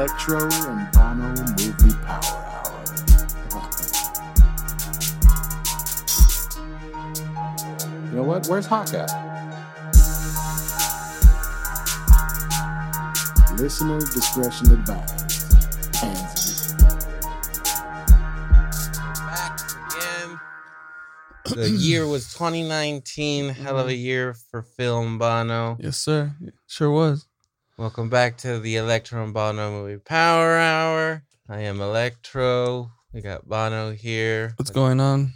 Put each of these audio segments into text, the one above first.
Electro and Banno Movie Power Hour. You know what? Where's Hawk at? Listener discretion advised. Hands back again. The year was 2019. Hell of a year for film, Banno. Yes, sir. Sure was. Welcome back to the Electro and Banno Movie Power Hour. I am Electro. We got Banno here. What's going on?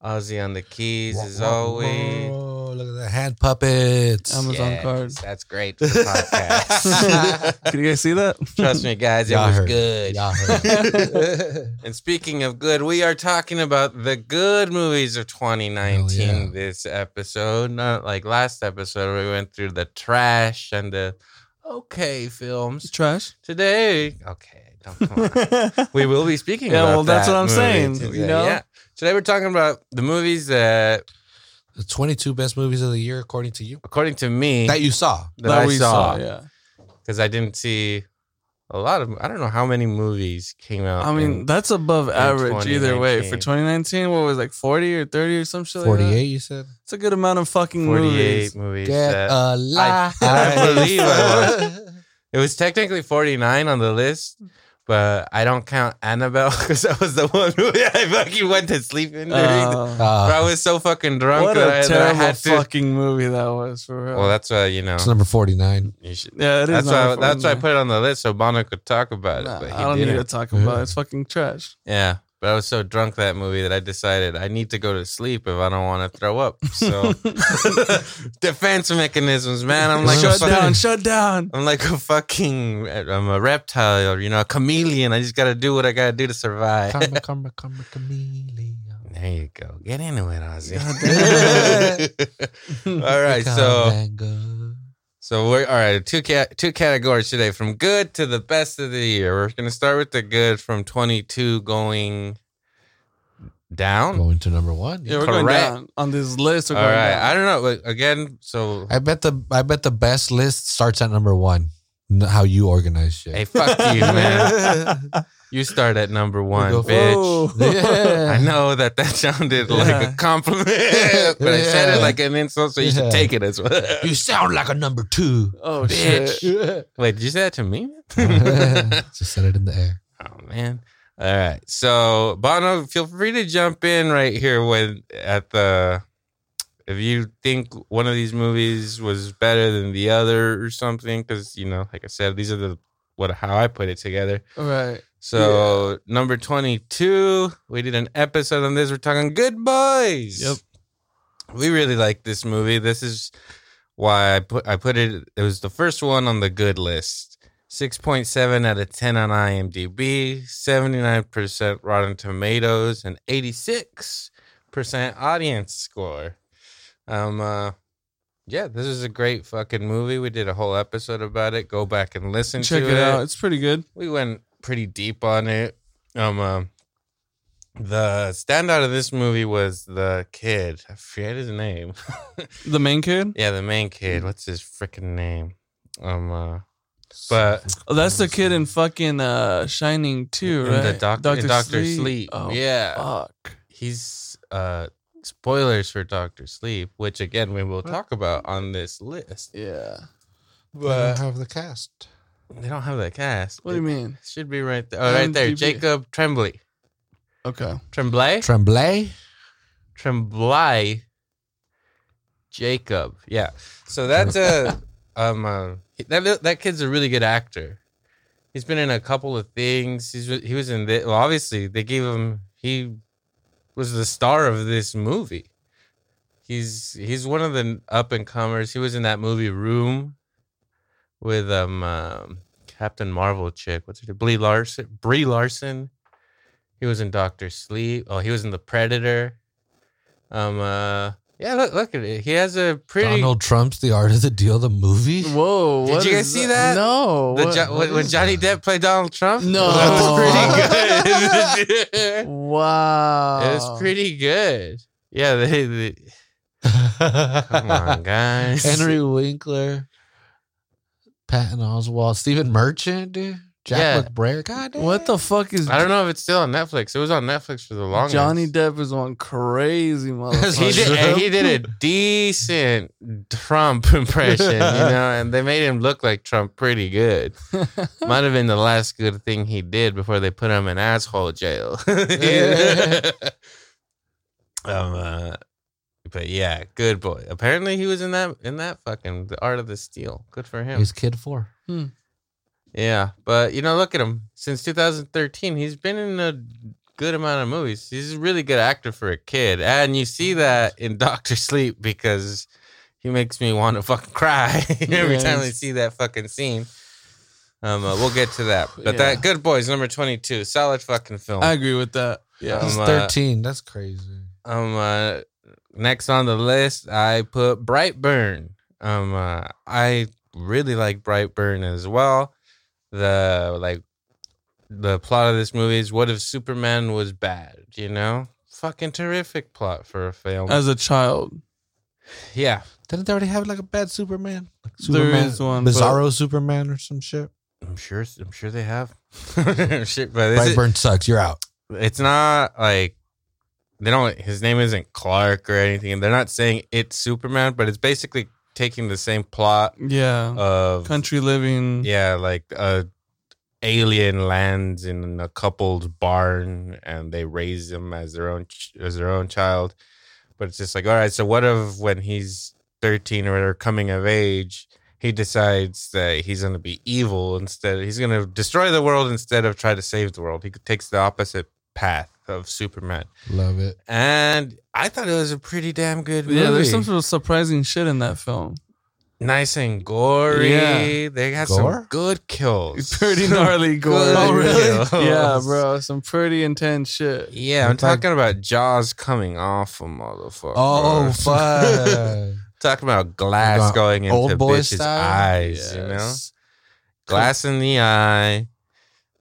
Ozzy on the keys, as always. Oh, look at the hand puppets. Amazon Yes, card. That's great for the podcast. Can you guys see that? Trust me, guys, it Y'all was heard. good. Y'all heard. And speaking of good, we are talking about the good movies of 2019 yeah. this episode. Not like last episode, we went through the trash and the okay films. Trash. Today, okay, don't come on. we will be speaking Yeah, about well, that's that what I'm movie saying, you know? Yeah. Today we're talking about the movies that, the 22 best movies of the year, according to you, according to me, that you saw. that, I we saw. Yeah. Because I didn't see a lot of, I don't know how many movies came out. I mean, in- that's above average either way. For 2019. 2019, what was it, like 40 or 30 or some shit like 48, that? you said? It's a good amount of fucking 48 movies. movies. Get that- a life. I believe I It was technically 49 on the list, but I don't count Annabelle because that was the one who I fucking went to sleep in during. Uh, But I was so fucking drunk what that, a I, that I terrible had to. fucking movie that was for real. Well, that's why you know. it's number 49. Yeah, it is. that's why. That's why I put it on the list so Banno could talk about Nah, it. But he I don't need didn't. to talk about it. It's fucking trash. Yeah, but I was so drunk that movie that I decided I need to go to sleep if I don't want to throw up. So defense mechanisms, man. I'm like shut fucking- down, shut down. I'm like a fucking, I'm a reptile, or you know, a chameleon. I just got to do what I got to do to survive. Karma, karma, karma, chameleon. There you go. Get into it, Ozzy. All right, so. So we're all right. Two cat two categories today, from good to the best of the year. We're gonna start with the good, from 22 going down. Going to number one. Yeah, we're going down on this list. We're All going right, down. I don't know. but Again, so I bet the I bet the best list starts at number one. How you organize shit. hey, fuck you, man. You start at number one, go bitch. Yeah. I know that that sounded like Yeah. a compliment, but I said it like an insult, so you should take it as well. You sound like a number two. Oh Bitch. shit! Wait, did you say that to me? Just said it in the air. oh man. All right. So Banno, feel free to jump in right here when at the if you think one of these movies was better than the other or something, because you know, like I said, these are the what how I put it together. All right. So number twenty two, we did an episode on this. We're talking Good Boys. Yep. We really like this movie. This is why I put I put it. It was the first one on the good list. Six point seven out of ten on IMDb, seventy nine percent Rotten Tomatoes, and eighty six percent audience score. Um. Uh, yeah, this is a great fucking movie. We did a whole episode about it. Go back and listen Check to it out. It's pretty good. we went pretty deep on it. Um, uh, the standout of this movie was the kid. I forget his name. The main kid. yeah, the main kid. What's his freaking name? Um, uh, but Oh, that's the kid in fucking uh Shining too, right? the doc- in Doctor Sleep. Oh, yeah, fuck. he's uh spoilers for Doctor Sleep, which again we will talk about on this list. Yeah. But don't have the cast. They don't have that cast. What do you mean? Should be right there. Oh, right there. IMDb. Jacob Tremblay. Okay. Tremblay. Tremblay. Tremblay Jacob. Yeah. So that's a um uh, that that kid's a really good actor. He's been in a couple of things. He's he was in the well obviously they gave him he was the star of this movie. He's he's one of the up and comers. He was in that movie Room with um, um Captain Marvel chick. What's her name? Brie Larson. Brie Larson. He was in Doctor Sleep. Oh, he was in The Predator. Um. Uh. Yeah. Look. Look at it. He has a pretty. Donald Trump's The Art of the Deal, the movie. Whoa. Did you guys see that? No. The what- Jo- what when, when is Johnny that? Depp played Donald Trump. No. that was pretty good. Wow. it was pretty good. Yeah. They, they, come on, guys. Henry Winkler, Patton Oswalt, Stephen Merchant, dude. Jack Yeah. McBrayer. God damn. What the fuck is I don't know if it's still on Netflix. It was on Netflix for the longest. Johnny Depp is on crazy he motherfucker. did, he did a decent Trump impression, you know, and they made him look like Trump pretty good. Might have been the last good thing he did before they put him in asshole jail. um, uh, but yeah, good boy. Apparently, he was in that in that fucking the art of the steal. Good for him. He's kid four. Yeah, but you know, look at him. Since 2013, he's been in a good amount of movies. He's a really good actor for a kid, and you see that in Doctor Sleep because he makes me want to fucking cry every Yes. time I see that fucking scene. Um, uh, we'll get to that, but Yeah. that Good Boys number 22, solid fucking film. I agree with that. Yeah. Um, He's uh, 13. That's crazy. Um, uh, next on the list, I put Brightburn. Um, uh, I really like Brightburn as well. The like, the plot of this movie is what if Superman was bad? You know, fucking terrific plot for a film. As a child, yeah, Didn't they already have like a bad Superman? Like There Superman, is one, but- Bizarro Superman or some shit. I'm sure. I'm sure they have. Shit, but is it- Brightburn sucks. You're out. it's not like they don't his name isn't Clark or anything. They're not saying it's Superman, but it's basically taking the same plot yeah. of Country living. yeah, like a alien lands in a couple's barn and they raise him as their own ch- as their own child. But it's just like, all right, so what if when he's 13 or whatever, coming of age, he decides that he's going to be evil instead. He's going to destroy the world instead of try to save the world. He takes the opposite path of Superman. Love it. And I thought it was a pretty damn good movie. Yeah, there's some sort of surprising shit in that film. nice and gory. Yeah. They got Gore? some good kills. Pretty gnarly gore. Good Oh, really? kills. Yeah, bro. Some pretty intense shit. Yeah, I'm Looked like- talking about jaws coming off a motherfucker. Oh, fuck. talking about glass About going into old boy bitches' style? eyes, you know? Glass in the eye.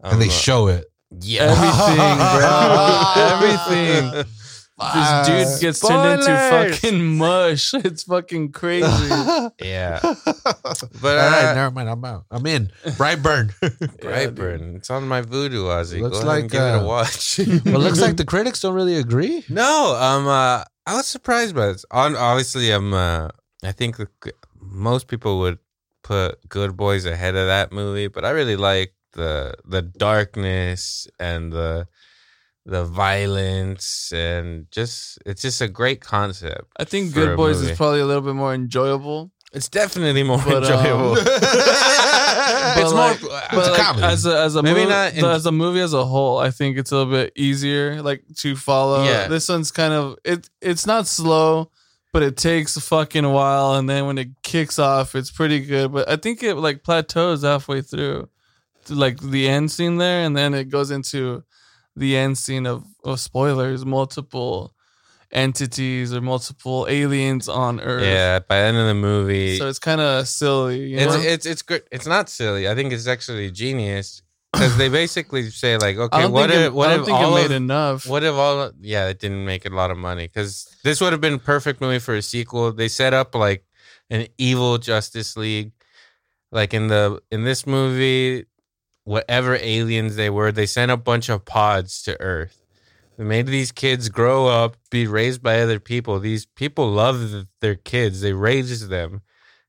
and they Um, show it. Yeah. Everything, bro. Everything. This dude gets turned into fucking mush. It's fucking crazy. yeah. But But all right, uh, never mind. I'm out. I'm in. Brightburn. Brightburn. It's on my voodoo, Ozzy. Looks Go ahead and like, give it a uh, watch. well, looks like the critics don't really agree. No, um, uh, I was surprised by this. On obviously, I'm. Uh, I think the, most people would put Good Boys ahead of that movie, but I really like the the darkness and the the violence and just it's just a great concept. I think Good Boys movie. is probably a little bit more enjoyable. It's definitely more But, um, enjoyable. But it's like- more. A like, comedy. as a as a Maybe movie, not in- as a movie as a whole, I think it's a little bit easier like to follow. Yeah. This one's kind of it. It's not slow, but it takes a fucking while, and then when it kicks off, it's pretty good. But I think it like plateaus halfway through, like the end scene there, and then it goes into the end scene of, of spoilers, multiple entities or multiple aliens on Earth. yeah, by the end of the movie, So it's kind of silly. You it's know? it's it's good. It's not silly. I think it's actually genius because they basically say like, okay, what if it, what if all made of, enough. what if all yeah, it didn't make a lot of money because this would have been a perfect movie for a sequel. They set up like an evil Justice League, like in the in this movie, whatever aliens they were, they sent a bunch of pods to Earth. They made these kids grow up, be raised by other people. These people love their kids. They raise them.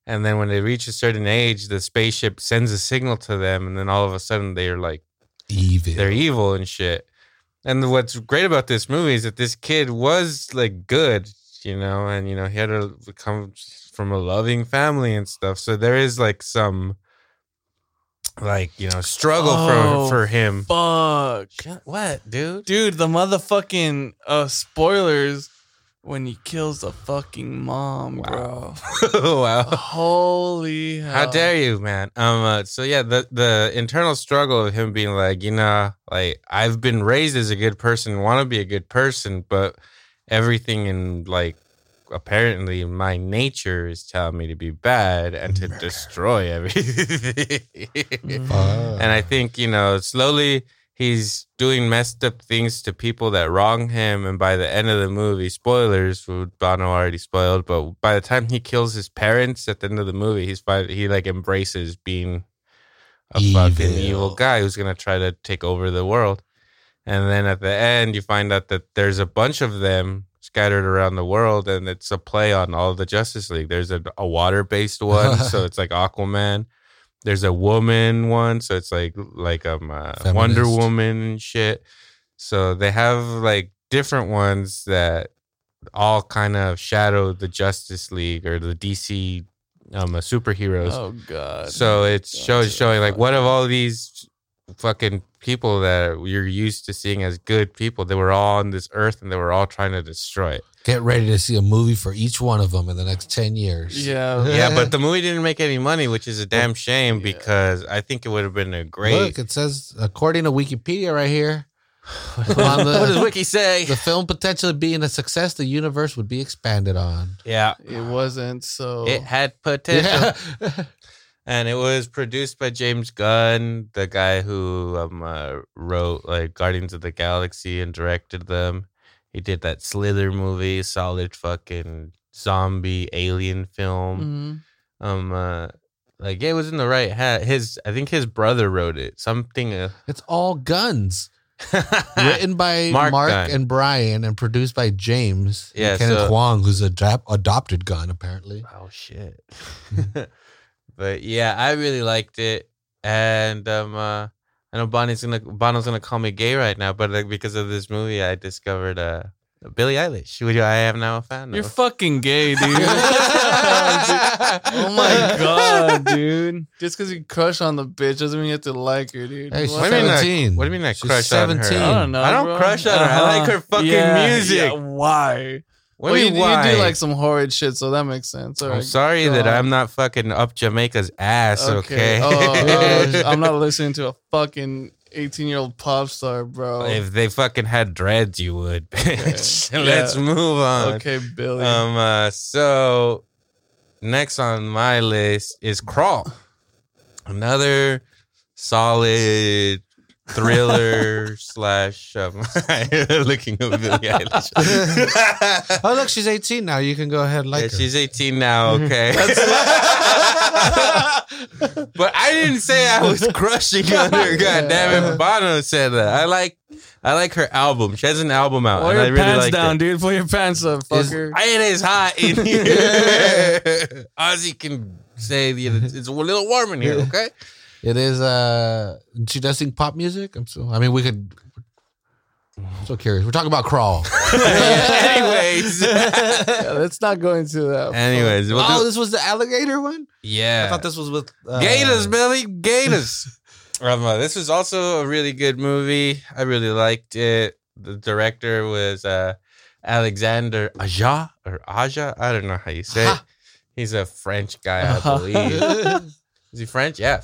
And then when they reach a certain age, the spaceship sends a signal to them. And then all of a sudden they're like, Evil. they're evil and shit. And what's great about this movie is that this kid was like good, you know, and you know, he had to come from a loving family and stuff. So there is like some like, you know, struggle Oh, for for him. Fuck. Shut- What, dude? Dude, the motherfucking uh spoilers when he kills the fucking mom, bro. wow. Holy hell. How dare you, man? Um. Uh, so yeah, the the internal struggle of him being like, you know, like I've been raised as a good person, want to be a good person, but everything in like apparently my nature is telling me to be bad and to destroy everything. Fuck. Mm. and I ah. think you know, slowly he's doing messed up things to people that wrong him, and by the end of the movie, spoilers, what Banno already spoiled, but by the time he kills his parents at the end of the movie, he's fi- he like embraces being a fucking Evil. evil guy who's gonna try to take over the world. And then at the end, you find out that there's a bunch of them scattered around the world, and it's a play on all the Justice League. There's a, a water based one, so it's like Aquaman. There's a woman one, so it's like like um uh, Wonder Woman shit. So they have like different ones that all kind of shadow the Justice League or the DC um uh, superheroes. Oh god. So it's show, showing like what of all these fucking people that you're used to seeing as good people, they were all on this earth and they were all trying to destroy it. Get ready to see a movie for each one of them in the next 10 years. yeah. Yeah, but the movie didn't make any money, which is a damn shame Yeah. because I think it would have been a great. Look, it says, according to Wikipedia right here, on what does Wiki say? the film potentially being a success, the universe would be expanded on. Yeah, It wasn't so. it had potential. Yeah. and it was produced by James Gunn, the guy who um, uh, wrote like Guardians of the Galaxy and directed them. He did that Slither movie, solid fucking zombie alien film. Mhm. Um, uh, like yeah, it was in the right hat. His, I think his brother wrote it. Something. Uh, it's all guns. Written by Mark Mark, and Brian and produced by James. Yeah, Kenneth so- Huang, who's a adopted gun, apparently. oh shit. but yeah, I really liked it, and um, uh, I know Bonnie's gonna Banno's gonna call me gay right now, but like because of this movie, I discovered uh Billie Eilish, who I am now a fan You're of. fucking gay, dude. oh my god, dude. Just because you crush on the bitch doesn't mean you have to like her, dude. Hey, she's What do you mean, like- 17. what do you mean I She's crush on her? 17. I don't know. I don't bro. crush on her. I like her fucking Yeah, music. yeah, why? What well, do you, you, do like some horrid shit, so that makes sense. All I'm right, sorry go that on. I'm not fucking up Jamaica's ass. Okay. Oh, oh, I'm not listening to a fucking 18 year old pop star, bro. if they fucking had dreads, you would. bitch. Yeah. Let's move on. okay, Billy. Um. Uh, so next on my list is Crawl, another solid thriller slash. Um, looking at Billie Eilish. oh, look, she's 18 now. You can go ahead and like yeah, her. she's 18 now. Okay. but I didn't say I was crushing on her. God damn it, Banno said that. I like, I like her album. She has an album out, Pull your I really pants like down, it. dude. Pull your pants up, Is- fucker. It is hot in here. Ozzy can say the, it's a little warm in here. Okay. It is. Uh, she does sing pop music. I'm so. I mean, we could. I'm so curious. We're talking about crawl. Anyways. yeah, let's not go into that. Anyways, we'll oh, do, this was the alligator one. yeah. I thought this was with uh, Gators, Billy, Gators. um, uh, this was also a really good movie. I really liked it. The director was uh, Alexander Aja or Aja. I don't know how you say it. He's a French guy, I believe. Is he French? Yeah.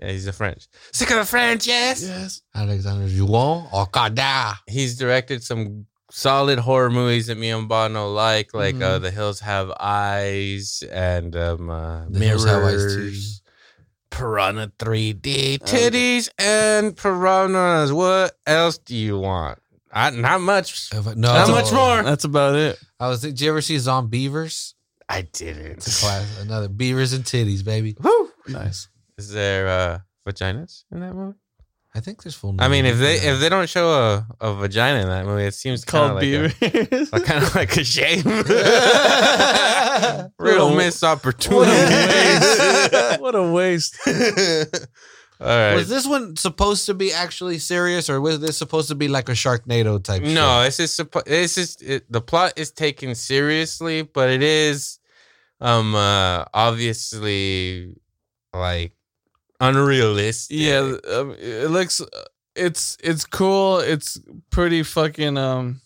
Yeah, he's a French. Sick of the French, yes. Yes. Alexander Juon or Kada. He's directed some solid horror movies that me and Bono like, like uh, Mhm. The Hills Have Eyes and um, uh, The Hills Have Eyes Mirrors. Piranha 3D titties and piranhas. What else do you want? I, not much. No, Not much more. That's about it. I was. Did you ever see Zombeavers? I didn't. It's a class. Another beavers and titties, baby. Woo. Nice. Is there uh, vaginas in that movie? I think there's full. I mean, if they if they don't show a, a vagina in that movie, it seems kind of Called like a, Beavers. kind of like a shame. Real a- missed what opportunity. a waste. what a waste. All right. was this one supposed to be actually serious, or was this supposed to be like a Sharknado type? No, it's just suppo- it's just it, the plot is taken seriously, but it is um uh obviously like unrealistic. Yeah, um, it looks. It's it's cool. It's pretty fucking. Um,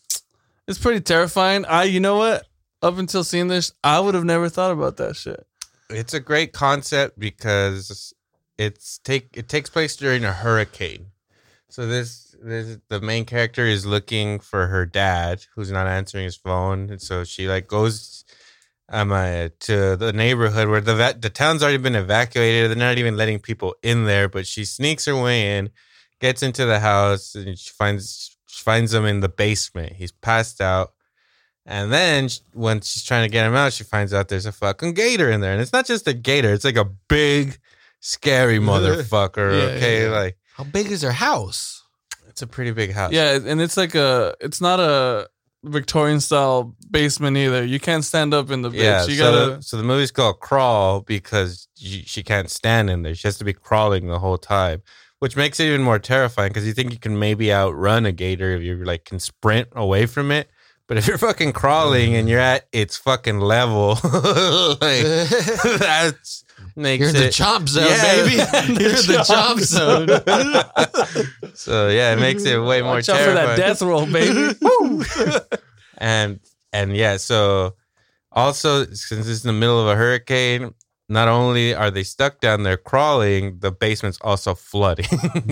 it's pretty terrifying. I, you know what? Up until seeing this, I would have never thought about that shit. It's a great concept because it's take it takes place during a hurricane. So this this the main character is looking for her dad who's not answering his phone, and so she like goes um uh, to the neighborhood where the va- the town's already been evacuated. They're not even letting people in there, but she sneaks her way in, gets into the house, and she finds she finds him in the basement. He's passed out. And then sh- when she's trying to get him out, she finds out there's a fucking gator in there. And it's not just a gator, it's like a big scary motherfucker. Yeah, okay, yeah, yeah. like How big is her house? it's a pretty big house. Yeah, and it's like a. It's not a Victorian style basement either. You can't stand up in the bitch. Yeah, you so, gotta. the, so the movie's called Crawl because she, she can't stand in there. She has to be crawling the whole time, which makes it even more terrifying because you think you can maybe outrun a gator if you like can sprint away from it. But if you're fucking crawling and you're at its fucking level, like that's makes You're in the chop zone, Yeah. baby. You're in the chop zone. so yeah, it makes it way more Watch out for that death roll, baby. and and yeah, so also since it's in the middle of a hurricane, not only are they stuck down there crawling, the basement's also flooding.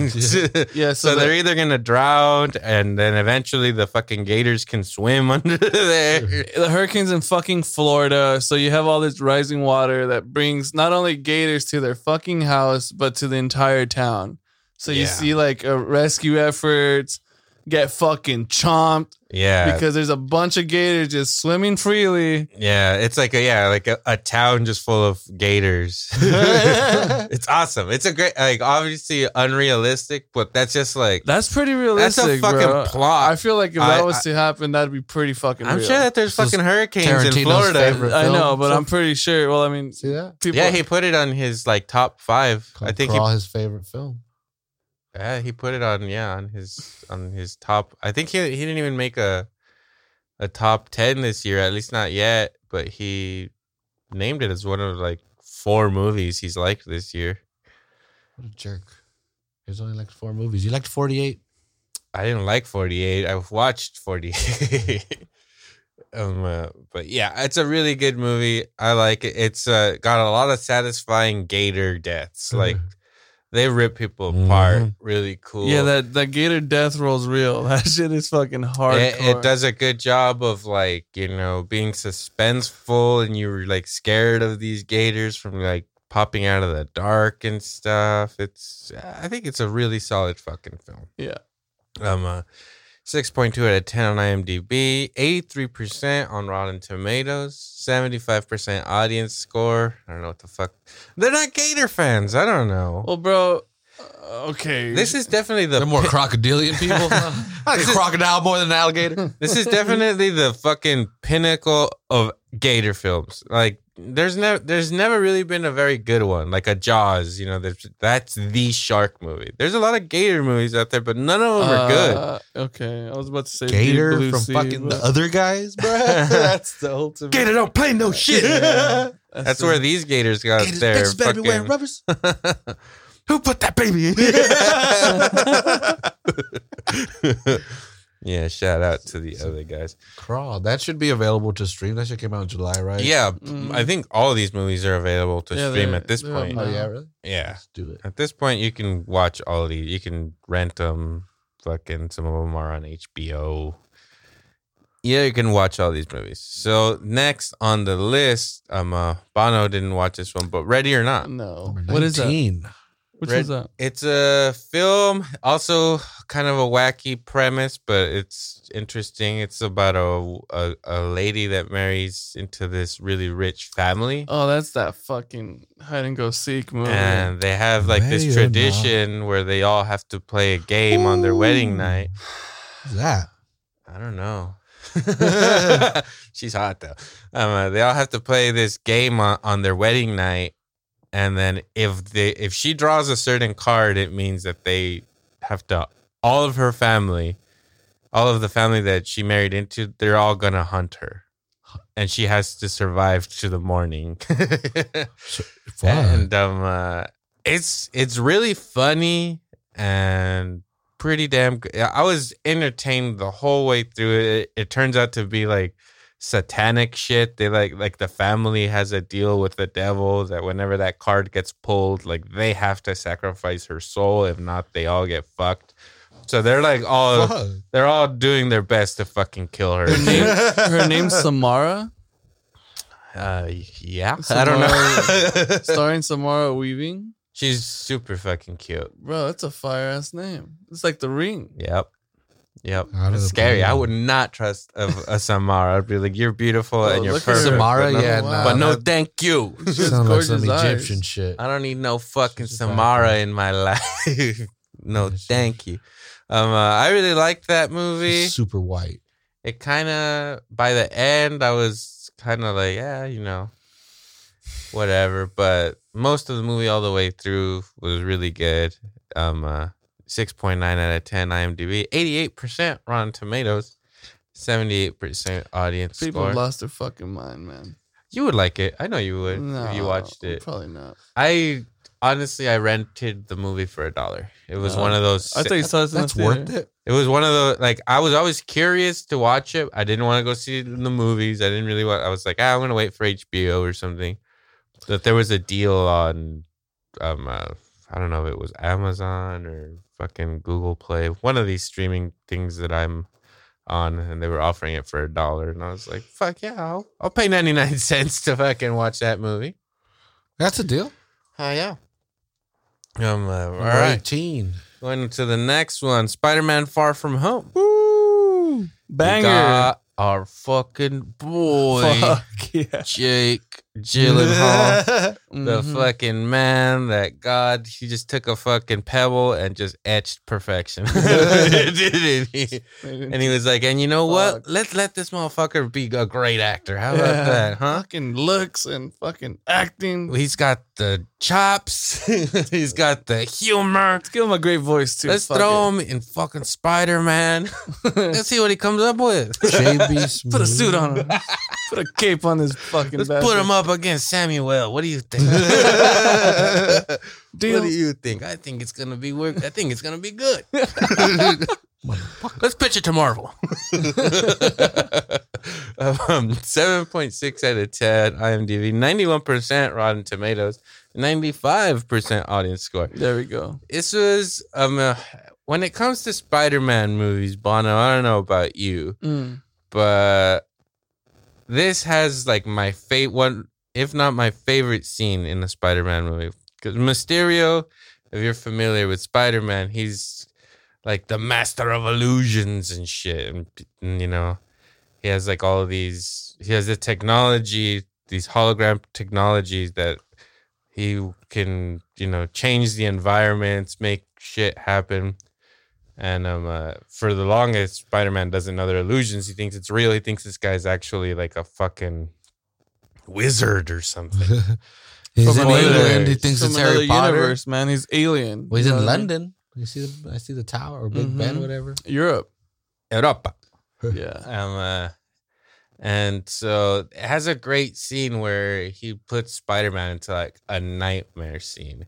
Yeah, so, so they're either gonna drown, and then eventually the fucking gators can swim under there. the hurricane's in fucking Florida, so you have all this rising water that brings not only gators to their fucking house, but to the entire town. So you Yeah. see like uh, rescue efforts get fucking chomped Yeah, because there's a bunch of gators just swimming freely. yeah, it's like a yeah, like a, a town just full of gators. it's awesome. It's a great, like obviously unrealistic, but that's just like That's pretty realistic. that's a fucking bro. plot. I feel like if I- that was I- to happen, that'd be pretty fucking. I'm real. sure that there's fucking hurricanes in Florida. I know, but So- I'm pretty sure. Well, I mean, See that? people. Yeah, he put it on his like top five. I think he, Crawl, his favorite film. Yeah, he put it on yeah on his on his top. I think he he didn't even make a a top ten this year, at least not yet. But he named it as one of like four movies he's liked this year. What a jerk. He's only liked four movies. You liked 48? I didn't like 48. I've watched 48. um, uh, but yeah, it's a really good movie. I like it. It's uh, got a lot of satisfying gator deaths. Like they rip people apart. Mhm. Really cool. Yeah, that that gator death roll's real. That shit is fucking hard. it, it does a good job of like you know being suspenseful and you're like scared of these gators from like popping out of the dark and stuff. It's I think it's a really solid fucking film. Yeah. Um, uh, six point two out of ten on IMDb, eighty three percent on Rotten Tomatoes, seventy five percent audience score. I don't know what the fuck. They're not Gator fans. I don't know. Well, bro. uh, okay. This is definitely the They're more pi- crocodilian people. I like a crocodile more than an alligator. This is definitely the fucking pinnacle of gator films. Like there's never there's never really been a very good one, like a Jaws. You know, that's the shark movie. There's a lot of gator movies out there, but none of them are good. Uh, Okay, I was about to say Deep Gator Blue from Sea, fucking but the other guys, bro. That's the ultimate. Gator don't play no shit. that's, That's the- where these gators got Gators, their bitches better be wearing rubbers. Who put that baby in? Yeah, shout out to the other guys. Crawl. That should be available to stream. That shit came out in July, right? Yeah, Mm. I think all of these movies are available to Yeah, stream at this point. Oh yeah, really? Yeah. Let's do it. At this point, you can watch all of these. You can rent them. Fucking some of them are on HBO. Yeah, you can watch all these movies. So next on the list, um, uh, Banno didn't watch this one, but Ready or Not. No. Number What is that? 19. Which Red- one's that? It's a film, also kind of a wacky premise, but it's interesting. It's about a a, a lady that marries into this really rich family. Oh, that's that fucking hide and go seek movie. and they have like this Ready or not. tradition where they all have to play a game on their wedding night. Who's that? I don't know. She's hot though. Um, uh, they all have to play this game on, on their wedding night, and then if they if she draws a certain card, it means that they have to all of her family, all of the family that she married into, they're all gonna hunt her, and she has to survive to the morning. and um, uh, it's it's really funny and pretty damn good. I was entertained the whole way through it. it. It turns out to be like satanic shit. They like like the family has a deal with the devil that whenever that card gets pulled, like they have to sacrifice her soul. If not, they all get fucked. So they're like all Fuck. they're all doing their best to fucking kill her. her, name, her name's Samara, Uh, yeah, I don't know. starring Samara Weaving. She's super fucking cute. Bro, that's a fire ass name. It's like the ring. Yep. Yep. Out of It's the scary. I would not trust a, a Samara. I'd be like, you're beautiful Oh, and you're look at perfect. Samara, but no, yeah, wow. but no, that- thank you. She has like some gorgeous eyes. Egyptian shit. I don't need no fucking She's a bad Samara in my life. no, Yeah, thank you. Um, uh, I really liked that movie. She's super white. It kind of by the end, I was kind of like, yeah, you know, whatever. But most of the movie, all the way through, was really good. Um, uh, six point nine out of ten IMDb, eighty eight percent Rotten Tomatoes, seventy eight percent audience People score. have lost their fucking mind, man. you would like it. I know you would No, if you watched it. Probably not. I honestly, I rented the movie for a dollar. It was Oh. one of those. I thought you saw this That's the worth it. It was one of the like I was always curious to watch it. I didn't want to go see it in the movies. I didn't really want. I was like, ah, I'm gonna wait for HBO or something. That there was a deal on, um, uh, I don't know if it was Amazon or fucking Google Play, one of these streaming things that I'm on, and they were offering it for a dollar, and I was like, fuck yeah, I'll, I'll pay ninety nine cents to fucking watch that movie. That's a deal. Oh yeah. Um. Uh, all Number right. 18. Going to the next one, Spider Man: Far From Home. Woo! We Banger. got our fucking boy Fuck yeah. Jake Gyllenhaal, the Mhm. fucking man that God he just took a fucking pebble and just etched perfection. Didn't he? and he was like, and you know what? Fuck. Let's let this motherfucker be a great actor. How about Yeah. that, huh? Fucking looks and fucking acting. He's got the chops. He's got the humor. Let's give him a great voice too. Let's Fuck throw it. him in fucking Spider Man. Let's see what he comes up with. JB Put a suit on him. Put a cape on his fucking. Let's bastard. put him up against Samuel. What do you think? Deal. What do you think? I think it's gonna be work. I think it's gonna be good. Let's pitch it to Marvel. um, seven point six out of ten IMDb, ninety one percent Rotten Tomatoes, ninety five percent audience score. There we go. This was um uh, when it comes to Spider Man movies, Banno. I don't know about you, Mm. but this has like my favorite one, if not my favorite scene in the Spider-Man movie. Because Mysterio, if you're familiar with Spider-Man, he's like the master of illusions and shit, and, and, you know, he has like all of these. He has the technology, these hologram technologies that he can, you know, change the environments, make shit happen. And um, uh, for the longest, Spider Man doesn't know their illusions. He thinks it's real. He thinks this guy's actually like a fucking wizard or something. He's in Spoilers. England. He thinks it's Harry Potter. universe, man. He's alien. Well, he's in what I? London. You see, the, I see the tower or Big Ben, Mhm. whatever. Europe. Europa. Yeah. Um, uh, and so it has a great scene where he puts Spider Man into like a nightmare scene.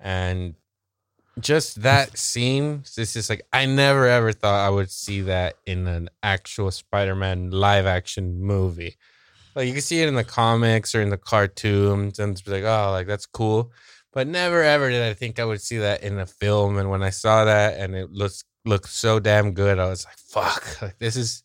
And just that scene, it's just like, I never ever thought I would see that in an actual Spider Man live action movie. Like you can see it in the comics or in the cartoons and it's like, oh, like that's cool. But never ever did I think I would see that in a film. And when I saw that and it looks looked so damn good, I was like, fuck, like this is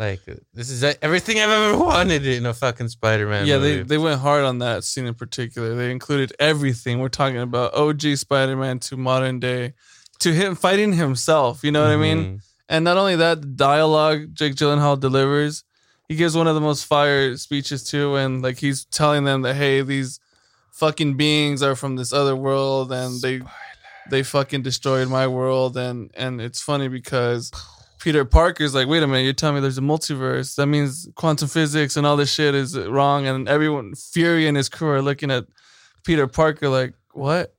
like this is everything I've ever wanted in a fucking Spider-Man. yeah, movie. they, they went hard on that scene in particular. They included everything. We're talking about OG Spider Man to modern day, to him fighting himself. You know what I mean? Mhm. And not only that, the dialogue Jake Gyllenhaal delivers. He gives one of the most fire speeches too, and like he's telling them that hey, these fucking beings are from this other world, and they they fucking destroyed my world, and and it's funny because Peter Parker's like, wait a minute, you're telling me there's a multiverse? That means quantum physics and all this shit is wrong, and everyone, Fury and his crew are looking at Peter Parker like, what?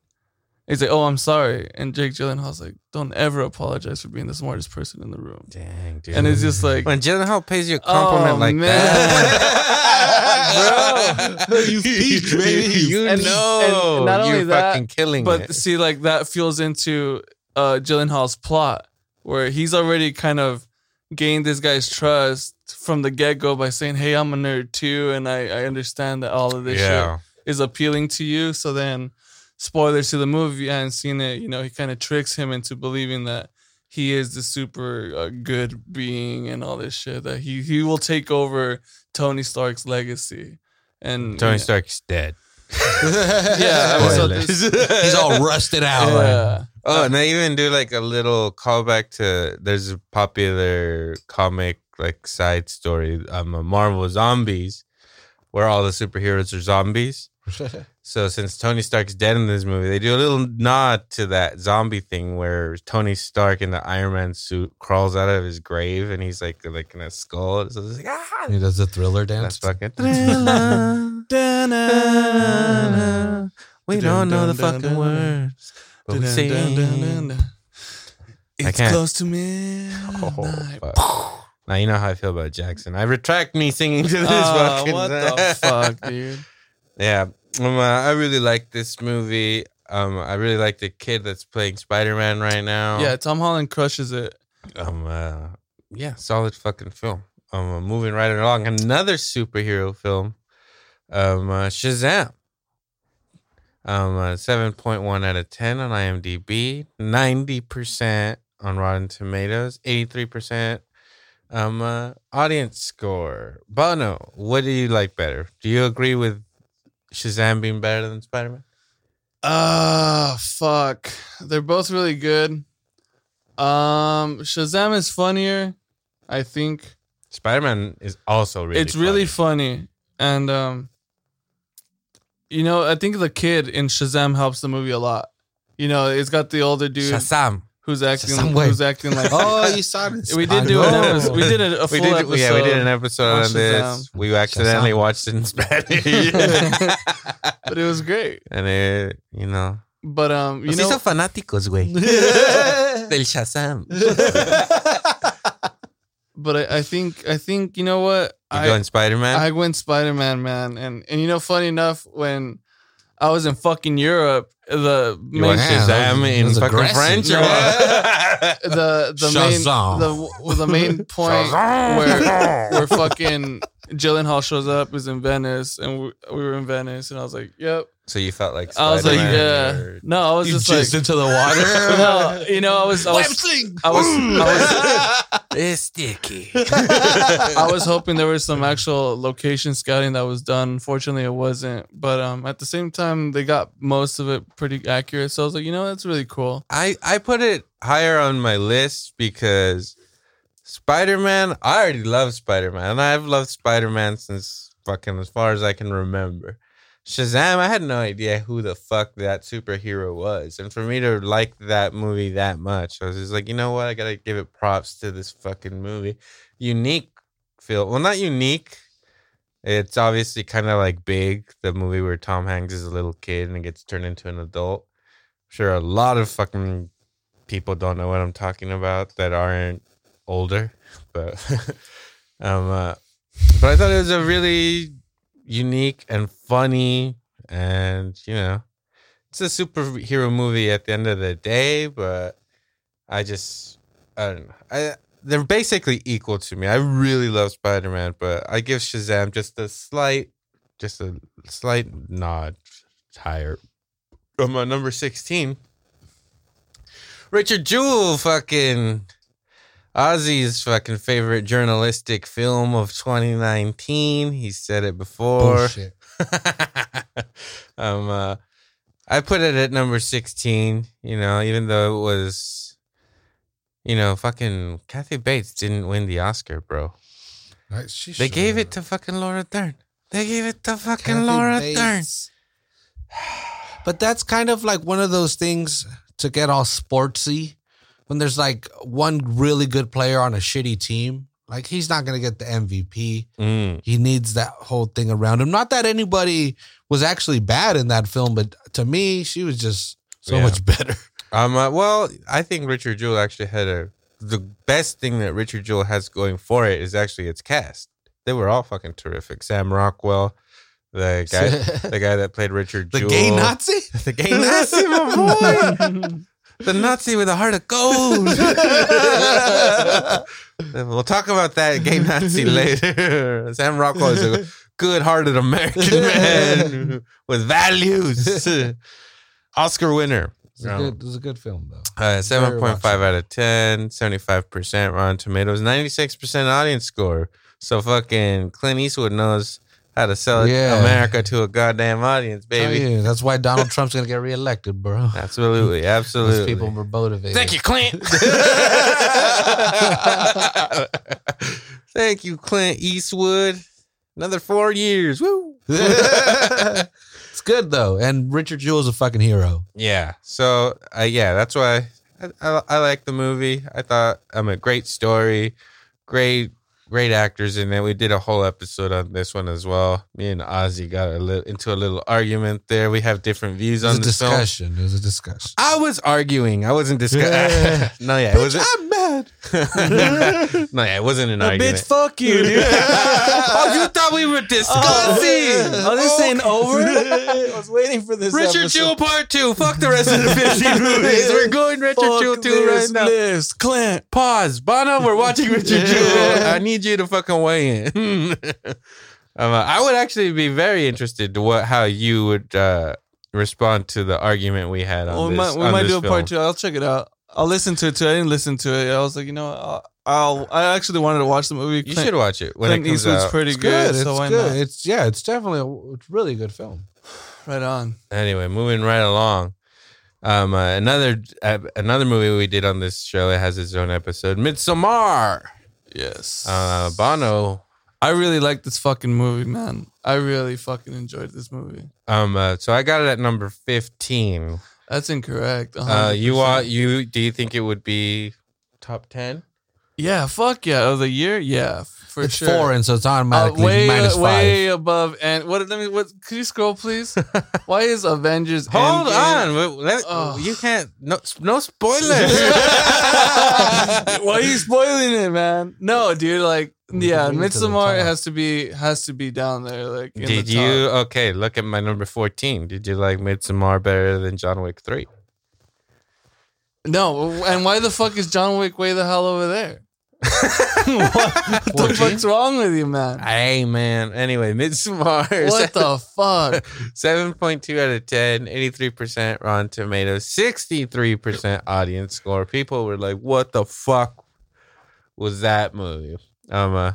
He's like, oh, I'm sorry, and Jake Gyllenhaal's like, don't ever apologize for being the smartest person in the room. Dang, dude. And it's just like, when Gyllenhaal pays you a compliment Oh, like that, Bro. you peach, baby. You And- know, and not only you're that, fucking killing but it. see, like that feels into uh Gyllenhaal's plot, where he's already kind of gained this guy's trust from the get go by saying, "Hey, I'm a nerd too, and I, I understand that all of this yeah, shit is appealing to you." So then, spoilers to the movie, I haven't seen it. You know, he kind of tricks him into believing that he is the super uh, good being and all this shit. That he he will take over Tony Stark's legacy. And Tony yeah. Stark's dead. Yeah, I mean, so this- He's all rusted out. Yeah. Oh, and they even do like a little callback to there's a popular comic like side story, um, Marvel Zombies, where all the superheroes are zombies. So since Tony Stark's dead in this movie, they do a little nod to that zombie thing where Tony Stark in the Iron Man suit crawls out of his grave and he's like like in a skull. So it's like ah, he does the thriller that's dance. fucking. we don't know the fucking words, but we sing. It's can't. close to me. Oh, fuck. Now you know how I feel about Jackson. I retract me singing to this Oh, fucking. what the fuck, dude? Yeah, um, uh, I really like this movie. Um, I really like the kid that's playing Spider Man right now. Yeah, Tom Holland crushes it. Um. Uh, yeah, solid fucking film. Um, uh, moving right along, another superhero film. Um, uh, Shazam. Um, uh, seven point one out of ten on IMDb, ninety percent on Rotten Tomatoes, eighty three percent. Um, uh, audience score. Banno, what do you like better? Do you agree with Shazam being better than Spider Man? Ah, fuck. They're both really good. Um, Shazam is funnier, I think. Spider Man is also really. it's really funny. funny, and um, you know, I think the kid in Shazam helps the movie a lot. You know, it's got the older dude Shazam. who's acting, Shazam way. who's acting like. oh, you saw it. we did do an Oh. episode. We did a, a full We did, episode. yeah, we did an episode on on this. Shazam. We accidentally Shazam. watched it in Spanish, but it was great. and it, you know, But um, you Nos know, hizo fanáticos, güey, del Shazam. But I, I think I think you know what You I going Spider Man? I went Spider Man, man, and and you know, funny enough, when I was in fucking Europe, the You main Shazam in fucking aggressive. French or Yeah. what? the the Shazam. main the the main point Shazam. where where fucking Gyllenhaal shows up is in Venice, and we, we were in Venice, and I was like, "Yep." So you felt like I was like, Spider-Man "Yeah." or- No, I was You just jizzed like, into the water. no, you know, I was, I was, I was, I was, It's sticky. I was hoping there was some actual location scouting that was done. Unfortunately, it wasn't. But um, at the same time, they got most of it pretty accurate. So I was like, you know, that's really cool. I I put it higher on my list because Spider Man. I already love Spider Man, and I've loved Spider Man since fucking as far as I can remember. Shazam, I had no idea who the fuck that superhero was, and for me to like that movie that much, I was just like, you know what, I gotta give it props to this fucking movie. Unique feel, well, not unique. It's obviously kind of like Big, the movie where Tom Hanks is a little kid and gets turned into an adult. Sure, a lot of fucking people don't know what I'm talking about that aren't older, but um, uh, but I thought it was a really unique and funny, and you know, it's a superhero movie at the end of the day. But I just, I don't know, I they're basically equal to me. I really love Spider Man, but I give Shazam just a slight, just a slight nod higher. From uh, number sixteen. Richard Jewell, fucking Ozzy's fucking favorite journalistic film of 2019. He said it before. Bullshit. um, uh, I put it at number 16, you know, even though it was, you know, fucking Kathy Bates didn't win the Oscar, bro. They gave it to fucking Laura Dern. They gave it to fucking Kathy Laura Bates. But that's kind of like one of those things to get all sportsy when there's like one really good player on a shitty team. Like he's not gonna get the MVP. Mm. He needs that whole thing around him. Not that anybody was actually bad in that film, but to me, she was just so Yeah. much better. Um, uh, well, I think Richard Jewell actually had a the best thing that Richard Jewell has going for it is actually its cast. They were all fucking terrific. Sam Rockwell, the guy, the guy that played Richard The Jewell, gay Nazi? the gay Nazi, my boy, the Nazi with a heart of gold. we'll talk about that gay Nazi later. Sam Rockwell is a good-hearted American man with values. Oscar winner. It was, a good, it was a good film though. Uh, 7.5 out of 10, 75% Rotten Tomatoes, 96% audience score. So fucking Clint Eastwood knows how to sell Yeah. America to a goddamn audience, baby. Oh, yeah, that's why Donald Trump's gonna get reelected, bro. Absolutely, Those absolutely. people were motivated. Thank you, Clint. Thank you, Clint Eastwood. Another four years. Woo. it's good though, and Richard Jewell's a fucking hero. Yeah. So, uh, yeah, that's why I, I, I like the movie. I thought I'm a great story, great, great actors in it. We did a whole episode on this one as well. Me and Ozzy got a little into a little argument there. We have different views It was on a this film. discussion. It was a discussion. I was arguing. I wasn't discussing. no, yeah, it wasn't. Mad. no, yeah, it wasn't an argument. Bitch, fuck you, dude. oh, you thought we were discussing? Oh, this ain't over. I was waiting for this. Richard episode. Jewell Part Two. Fuck the rest of the 15 movies. We're going Richard Fuck Jewell Two right this now. list. Clint. Pause. Banno, we're watching Richard Jewell. I need you to fucking weigh in. um, uh, I would actually be very interested to what how you would uh, respond to the argument we had on Well, we this. might, we on might this do a film. part two. I'll check it out. I'll listen to it too. I didn't listen to it. I was like, you know, I'll, I'll I actually wanted to watch the movie. You Clint- should watch it when Clint it comes Eastwood's out. pretty It's good. good. so it's why good. not? It's yeah. It's definitely a it's really good film. Right on. Anyway, moving right along. Um, uh, another uh, another movie we did on this show. It has its own episode. Midsommar. Yes. Uh, Banno. I really like this fucking movie, man. I really fucking enjoyed this movie. Um, uh, so I got it at number fifteen. That's incorrect. Uh, you 100%. you? Do you think it would be top ten? Yeah, fuck yeah. Of the year? Yeah, for it's sure. foreign, so it's Uh, automatically way, minus five. way above. And what? Let me. What? Could you scroll, please? Why is Avengers? Hold Endgame- on, let- Oh. you can't. No, no spoilers. Why are you spoiling it, man? No, dude. Like, yeah, bring it to the Midsommar has to be has to be down there. Like, in Did the you? Okay, look at my number fourteen. Did you like Midsommar better than John Wick three? No, and why the fuck is John Wick way the hell over there? what, what the fuck's wrong with you, man? Hey man. Anyway, Midsommar. What the fuck? 7.2 out of 10, 83% Rotten Tomatoes, 63% audience score. People were like, what the fuck was that movie? Um, uh,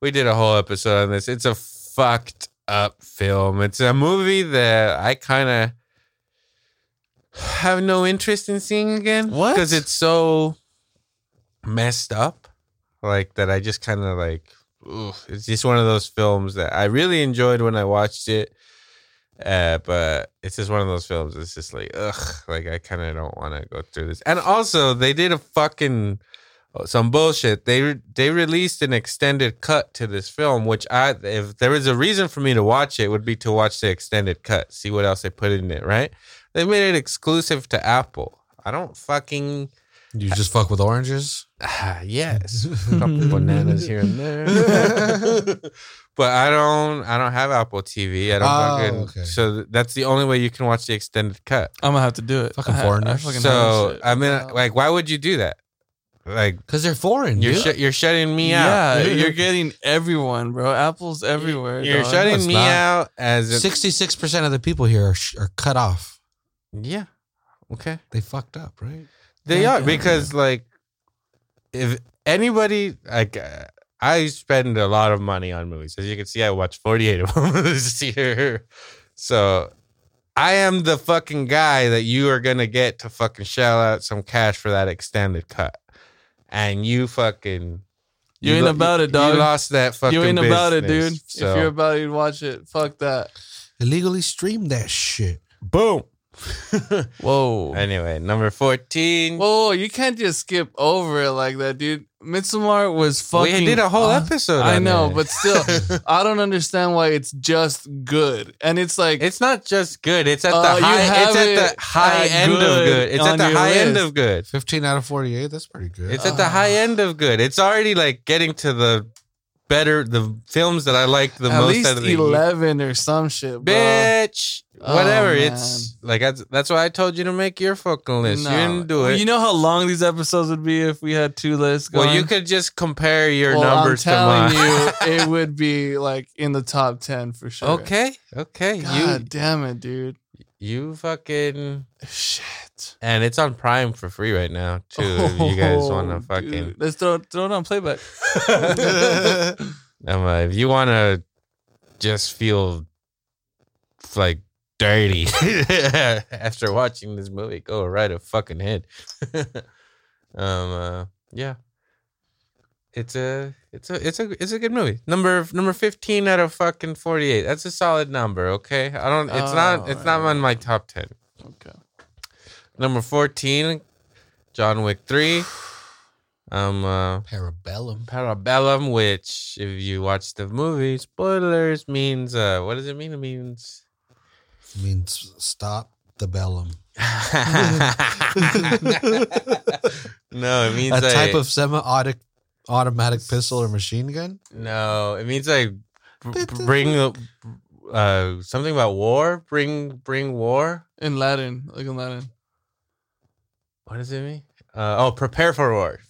we did a whole episode on this. It's a fucked up film. It's a movie that I kind of have no interest in seeing again. What? Because it's so messed up. Like that I just kind of like, ugh, it's just one of those films that I really enjoyed when I watched it. Uh, but it's just one of those films. It's just like, ugh, like I kind of don't want to go through this. And also, they did a fucking some bullshit. They re- they released an extended cut to this film, which I, if there was a reason for me to watch it, would be to watch the extended cut, see what else they put in it. Right? They made it exclusive to Apple. I don't fucking You just fuck with oranges. Ah, yes, a couple bananas here and there. but I don't. I don't have Apple TV. I don't Oh, fucking. okay. So that's the only way you can watch the extended cut. I'm gonna have to do it. Fucking I- I fucking So. I mean, like, why would you do that? Like, Because they're foreign. you're dude. sh- you're shutting me out. yeah, out. you're getting everyone, bro. Apple's everywhere. You're dog. shutting it's me not. out as Sixty-six percent of the people here are, sh- are cut off. yeah. Okay. They fucked up, right? They Yeah, are yeah, because like if anybody like uh, I spend a lot of money on movies. As you can see, I watched 48 of them this year. So I am the fucking guy that you are gonna get to fucking shell out some cash for that extended cut. And you fucking You ain't lo- about it, dog. You lost that fucking You ain't about it, dude. So, If you're about it, you'd watch it. Fuck that. Illegally stream that shit. boom. Whoa. Anyway, number 14. Whoa, you can't just skip over it like that, dude. Midsommar was fucking. we did a whole uh, episode. I know, it. but still, I don't understand why it's just good. And it's like, It's not just good. It's at Uh, the you high. It's at the high at end of good good. It's at the your high end of good. Fifteen out of forty-eight. That's pretty good. It's at the high end of good. It's already like getting to the better the films that I like the at most least out of the year. 11 or some shit, bro. Bitch, Oh, whatever. man. it's like that's, that's why I told you to make your fucking list. No. You didn't do Well, it. You know how long these episodes would be if we had two lists going? well, you could just compare your Well, numbers I'm to telling mine. you, it would be like in the top 10 for sure. okay, okay. God damn it, dude. You you fucking Shit. And it's on Prime for free right now too. if you guys want to Oh, fucking dude. Let's throw, throw it on playback. if you want to just feel like dirty after watching this movie. Go right a fucking head. um, uh, yeah, it's a it's a it's a it's a good movie. Number number fifteen out of fucking forty eight. That's a solid number. Okay, I don't. It's not. It's not on my top ten. Okay. Number fourteen, John Wick three. Um, uh, Parabellum. Parabellum, which if you watch the movie, spoilers means uh, what does it mean? It means means stop the bellum. no, it means A like, type of semi-automatic automatic pistol or machine gun. no. It means like br- br- bring uh something about war. Bring bring war. In Latin, like in Latin. What does it mean? Uh, oh, prepare for war.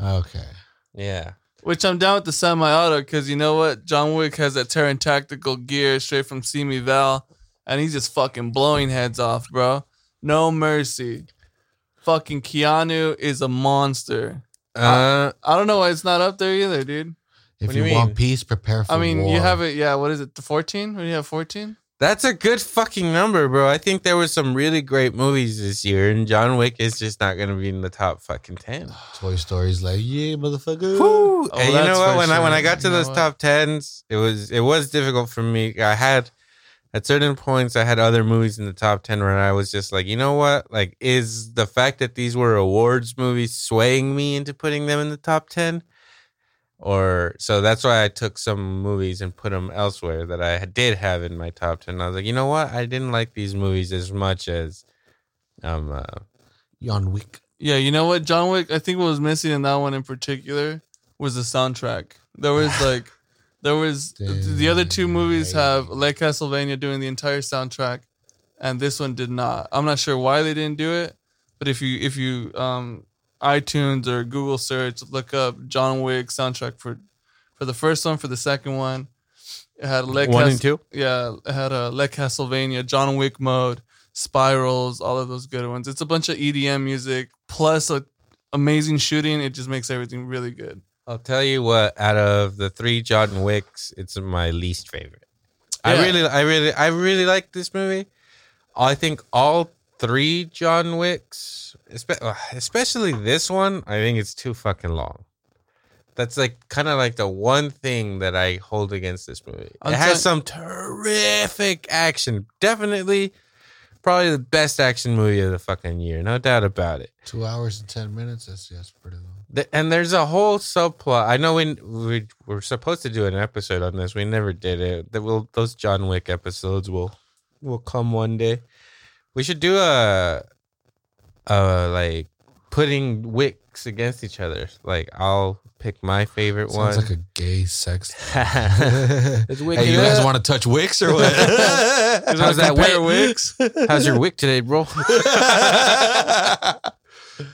Okay. Yeah. Which I'm down with the semi-auto because you know what? John Wick has that Taran tactical gear straight from Simi Val, and he's just fucking blowing heads off, bro. No mercy. Fucking Keanu is a monster. Uh, I don't know why it's not up there either, dude. If What do you, you want mean? peace, prepare for I mean, you have it. Yeah, what is it? The 14? What do you have? 14? That's a good fucking number, bro. I think there was some really great movies this year, and John Wick is just not gonna be in the top fucking ten. Toy Story's like, yeah, motherfucker. Woo! Oh, and you know what? for When I when I got to You those top tens, it was it was difficult for me. I had at certain points I had other movies in the top ten where I was just like, you know what? Like, is the fact that these were awards movies swaying me into putting them in the top ten? Or so that's why I took some movies and put them elsewhere that I did have in my top ten. I was like, you know what? I didn't like these movies as much as um uh, John Wick. Yeah, you know what? John Wick, I think what was missing in that one in particular was the soundtrack. There was like, there was the other two movies have like Castlevania doing the entire soundtrack, and this one did not. I'm not sure why they didn't do it, but if you if you um iTunes or Google search, look up John Wick soundtrack for for the first one, for the second one, it had Le one Cas- and two. yeah, it had a Le Castle Vania, John Wick mode, spirals, all of those good ones. It's a bunch of EDM music plus a amazing shooting. It just makes everything really good. I'll tell you what. Out of the three John Wicks, it's my least favorite. I really, I really, I really like this movie. I think all three John Wicks, uh, especially this one, I think it's too fucking long. That's like kind of like the one thing that I hold against this movie. I'll it has some terrific action. Definitely, probably the best action movie of the fucking year, no doubt about it. Two hours and ten minutes. That's that's pretty long. And there's a whole subplot. I know we we were supposed to do an episode on this. We never did it. That will those John Wick episodes will will come one day. We should do a uh like putting wicks against each other. Like I'll pick my favorite Sounds one. Sounds like a gay sex. It's wicked hey, you guys want to touch wicks or what? How's that Compare wick? wicks? How's your wick today, bro?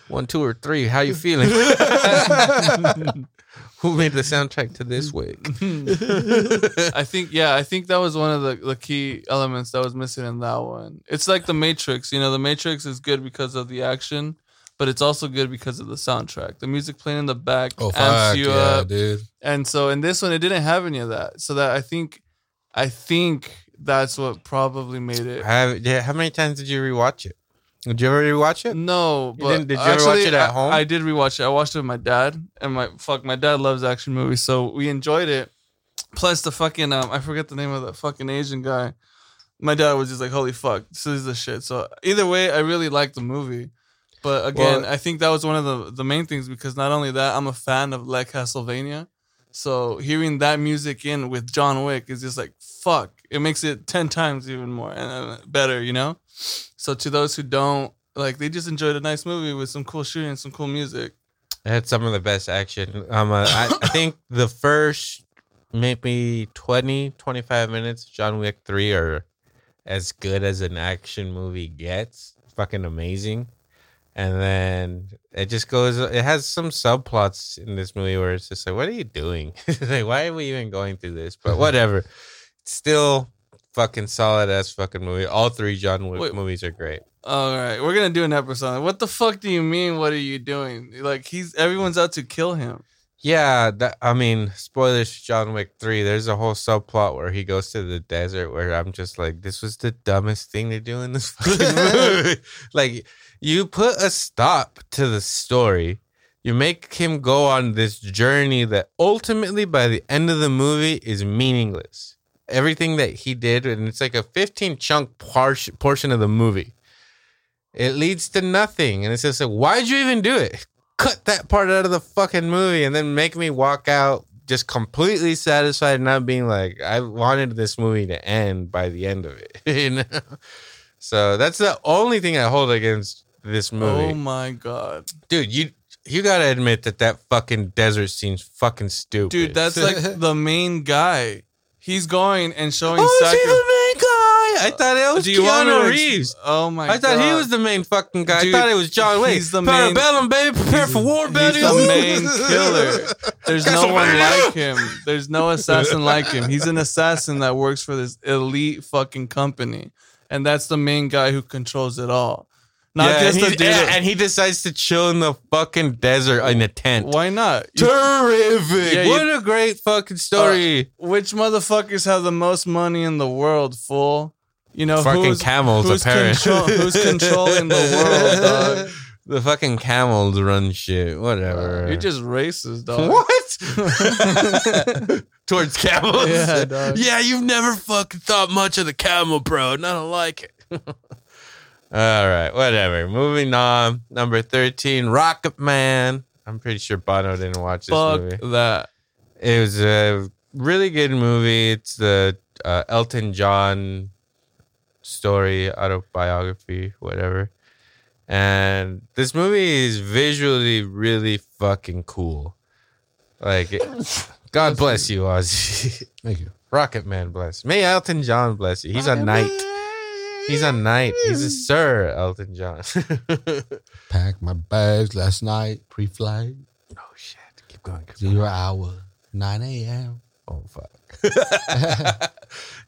One, two, or three. How you feeling? Who made the soundtrack to this wick? I think yeah, I think that was one of the, the key elements that was missing in that one. It's like the Matrix, you know, the Matrix is good because of the action, but it's also good because of the soundtrack. The music playing in the back oh amps fuck you yeah, up. dude. And so in this one it didn't have any of that. So that I think I think that's what probably made it. Have yeah? How many times did you rewatch it? Did you ever rewatch it? No, but didn't- did you ever watch it at I- home? I, did rewatch it. I watched it with my dad, and my fuck, my dad loves action movies, so we enjoyed it. Plus the fucking um, I forget the name of the fucking Asian guy. My dad was just like, "Holy fuck, this is the shit." So either way, I really liked the movie. But again, Well- I think that was one of the the main things because not only that, I'm a fan of like Castlevania. So hearing that music in with John Wick is just like fuck. It makes it ten times even more and uh, better, you know. So to those who don't like, they just enjoyed a nice movie with some cool shooting, some cool music. It had some of the best action. Um, uh, I, I think the first maybe 20, 25 minutes, John Wick three are as good as an action movie gets. Fucking amazing. And then it just goes. It has some subplots in this movie where it's just like, what are you doing? like, why are we even going through this? But whatever. Still fucking solid ass fucking movie. All three John Wick Wait. movies are great. All right, we're gonna do an episode. What the fuck do you mean? What are you doing? Like he's everyone's out to kill him. Yeah, that I mean, spoilers John Wick 3. There's a whole subplot where he goes to the desert where I'm just like, this was the dumbest thing to do in this fucking movie. like, you put a stop to the story. You make him go on this journey that ultimately by the end of the movie is meaningless. Everything that he did, and it's like a 15 chunk par- portion of the movie. It leads to nothing. And it's just like, why'd you even do it? cut that part out of the fucking movie and then make me walk out just completely satisfied, not being like, I wanted this movie to end by the end of it. you know? So that's the only thing I hold against this oh movie. Oh my god, Dude, you you gotta admit that that fucking desert scene's fucking stupid. dude, that's like the main guy. He's going and showing. oh, is he the main guy? I uh, thought it was Do you want me Keanu Reeves. Oh my! I thought he God. was the main fucking guy. Dude, I thought it was John Wick. he's the main- Parabellum, baby. Prepare for war, baby. He's the main killer. There's no one like him. There's no assassin like him. He's an assassin that works for this elite fucking company, and that's the main guy who controls it all. Not yeah, just and, dude. and, and he decides to chill in the fucking desert in a tent. why not? Terrific! Yeah, you- what a great fucking uh, story. which motherfuckers have the most money in the world? Fool. You know fucking who's, camels, who's, apparently. control, who's controlling the world, dog? The fucking camels run shit. Whatever. Uh, you're just racist, dog. what? Towards camels? Yeah, dog. Yeah, you've never fucking thought much of the camel, bro. And I don't like it. All right, whatever. Moving on. Number 13, Rocket Man. I'm pretty sure Banno didn't watch this Fuck movie. that. It was a really good movie. It's the uh, Elton John story, autobiography, whatever. And this movie is visually really fucking cool. Like, it- God bless you, Ozzy. Thank you. Rocket Man bless. May Elton John bless you. He's a knight. He's a knight. He's a Sir Elton John. oh Packed my bags last night, pre-flight, Oh shit! Keep going. Keep going. zero hour, 9 a.m. Oh fuck.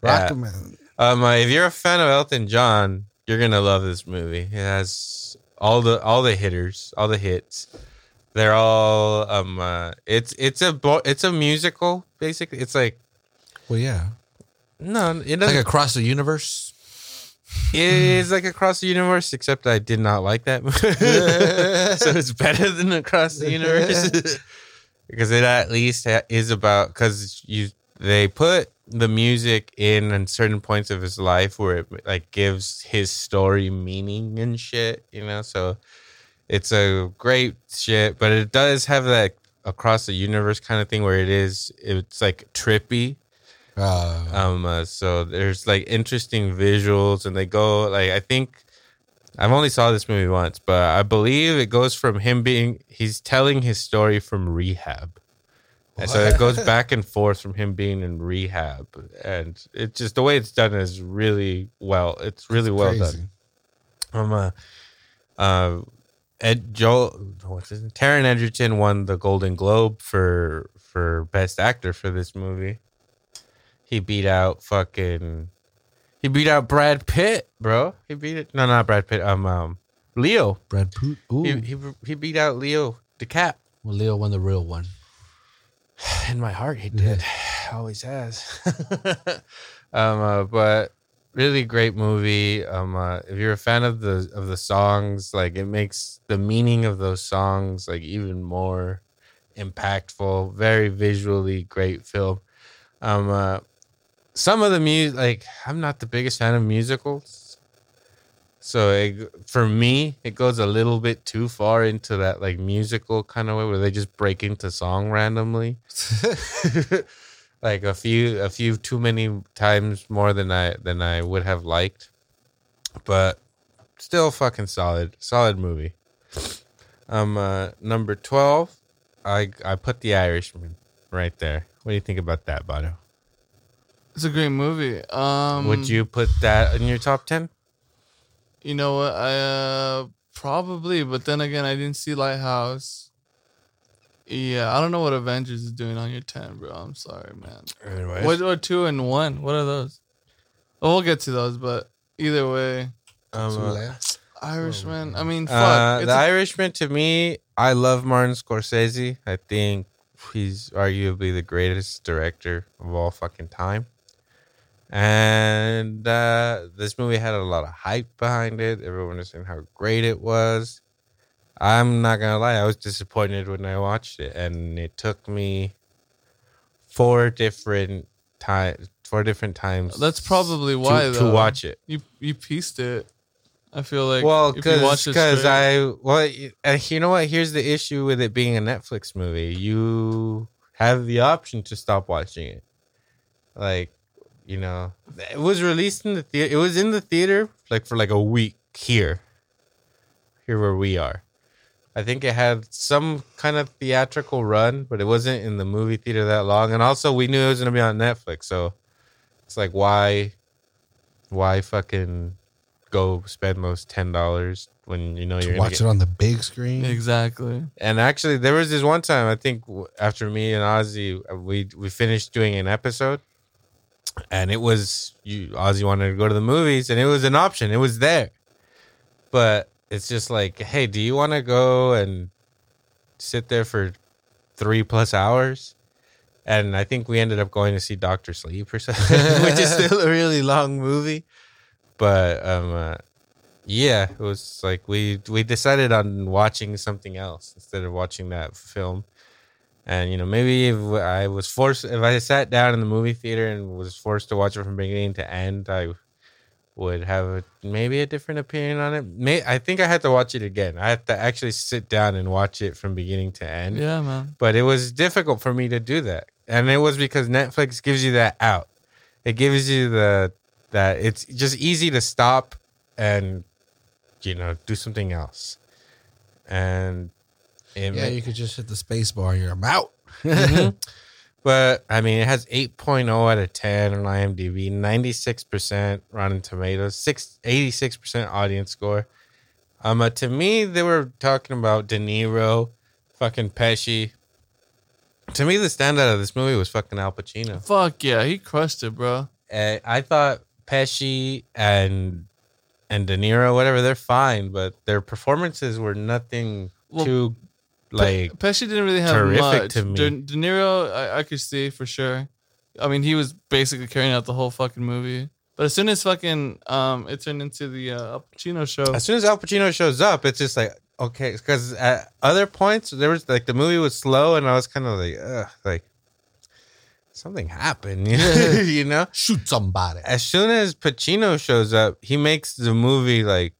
Rocket Man. Um, uh, if you're a fan of Elton John, you're gonna love this movie. It has all the all the hitters, all the hits. They're all um. Uh, it's it's a bo- it's a musical basically. It's like Well, yeah. no, it Like doesn't. Like across the universe. It is like across the universe, except I did not like that movie, so it's better than across the universe. Because it at least ha- is about because you they put the music in in certain points of his life where it like gives his story meaning and shit, you know. So it's a great shit, but it does have that across the universe kind of thing where it is it's like trippy Uh, um, uh, so there's like interesting visuals, and they go like I think I've only saw this movie once, but I believe it goes from him being he's telling his story from rehab, and so it goes back and forth from him being in rehab, and it just the way it's done is really well. It's really well crazy. done. Um, uh, uh, Ed Joel, what's his name? Taron Egerton won the Golden Globe for for best actor for this movie. He beat out fucking. He beat out Brad Pitt, bro. He beat it. No, not Brad Pitt. Um, um Leo. Brad Pitt. Ooh. He, he he beat out Leo DeCap. well, Leo won the real one. In my heart, he did. Always has. um, uh, but really great movie. Um, uh, if you're a fan of the of the songs, like it makes the meaning of those songs like even more impactful. Very visually great film. Um, uh, some of the music, like I'm not the biggest fan of musicals. So it, for me, it goes a little bit too far into that like musical kind of way where they just break into song randomly. like a few a few too many times more than I than I would have liked. But still fucking solid. Solid movie. Um uh number 12, I I put The Irishman right there. What do you think about that, Banno? It's a great movie. Um, Would you put that in your top 10? You know what? I uh, probably, but then again, I didn't see Lighthouse. Yeah, I don't know what Avengers is doing on your ten, bro. I'm sorry, man. Anyways. What or two and one? What are those? Well, we'll get to those, but either way, um, uh, Irishman. I mean, fuck. Uh, it's the a- Irishman to me, I love Martin Scorsese. I think he's arguably the greatest director of all fucking time. And uh, this movie had a lot of hype behind it. Everyone was saying how great it was. I'm not gonna lie, I was disappointed when I watched it, and it took me four different times, four different times. That's probably why, to, to watch it. You you pieced it. I feel like well, if you watch because I well, you know what? Here's the issue with it being a Netflix movie. You have the option to stop watching it. Like, you know, it was released in the theater. It was in the theater like for like a week here, here where we are. I think it had some kind of theatrical run, but it wasn't in the movie theater that long. And also, we knew it was gonna be on Netflix, so it's like, why, why fucking go spend those ten dollars when you know you're watch get- it on the big screen. exactly. and actually, there was this one time I think after me and Ozzy, we we finished doing an episode, and it was you. Ozzy wanted to go to the movies, and it was an option. It was there, but it's just like, hey, do you want to go and sit there for three plus hours? And I think we ended up going to see Doctor Sleep or something, which is still a really long movie. But um, uh, yeah, it was like we we decided on watching something else instead of watching that film. And you know, maybe if I was forced, if I sat down in the movie theater and was forced to watch it from beginning to end, I would have a, maybe a different opinion on it. May I think I had to watch it again. I had to actually sit down and watch it from beginning to end Yeah, man. but it was difficult for me to do that and it was because netflix gives you that out it gives you the that it's just easy to stop and you know do something else and it Yeah, ma- you could just hit the space bar here. I'm out. Mhm. but i mean it has 8.0 out of 10 on imdb 96% rotten tomatoes 6 86% audience score um uh, to me they were talking about de niro fucking pesci to me the standout of this movie was fucking al pacino Fuck yeah, he crushed it, bro. uh, i thought pesci and and de niro whatever they're fine but their performances were nothing Well, too Pe- like Pesci didn't really have much. De, De Niro, I, I could see for sure. I mean, he was basically carrying out the whole fucking movie. But as soon as fucking um, it turned into the uh, Al Pacino show. as soon as Al Pacino shows up, it's just like okay, because at other points there was like the movie was slow, and I was kind of like, ugh, like something happened, you know. Shoot somebody. As soon as Pacino shows up, he makes the movie like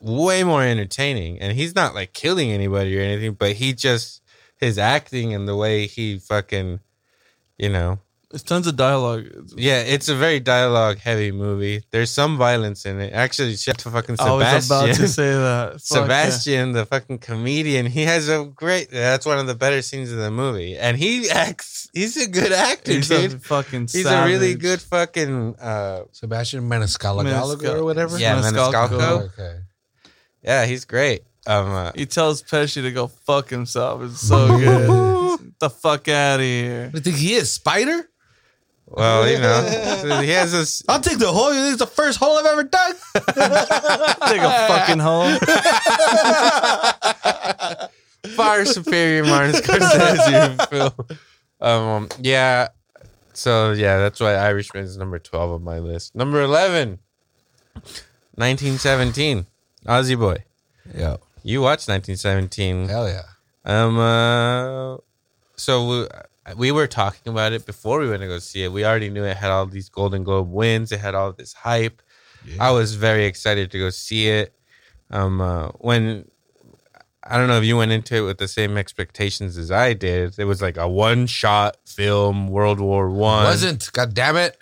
way more entertaining, and he's not like killing anybody or anything, but he just his acting and the way he fucking, you know, There's tons of dialogue. yeah, it's a very dialogue heavy movie. There's some violence in it. Actually, shout to fucking I was about to say that. Fuck Sebastian, the fucking comedian, he has a great. That's one of the better scenes in the movie, and he acts. He's a good actor, He's dude. a fucking he's a really good fucking. uh Sebastian Maniscalco Maniscal- or whatever. Yeah, Maniscalco. Maniscalco. Okay. Yeah, he's great. Um, uh, He tells Pesci to go fuck himself. It's so good. Get the fuck out of here. You think he is Spider? well, you know, he has this. I'll take the hole. You think it's the first hole I've ever done. Take a fucking hole. far superior Martin Scorsese film. Um, yeah. So yeah, that's why Irishman is number twelve on my list. Number 11, 1917. Ozzy boy. Yeah. You watched 1917. Hell yeah. Um. Uh, so we, we were talking about it before we went to go see it. We already knew it had all these Golden Globe wins. It had all this hype. I was very excited to go see it. Um. Uh, when I don't know if you went into it with the same expectations as I did. It was like a one-shot film, World War One. Wasn't. God damn it.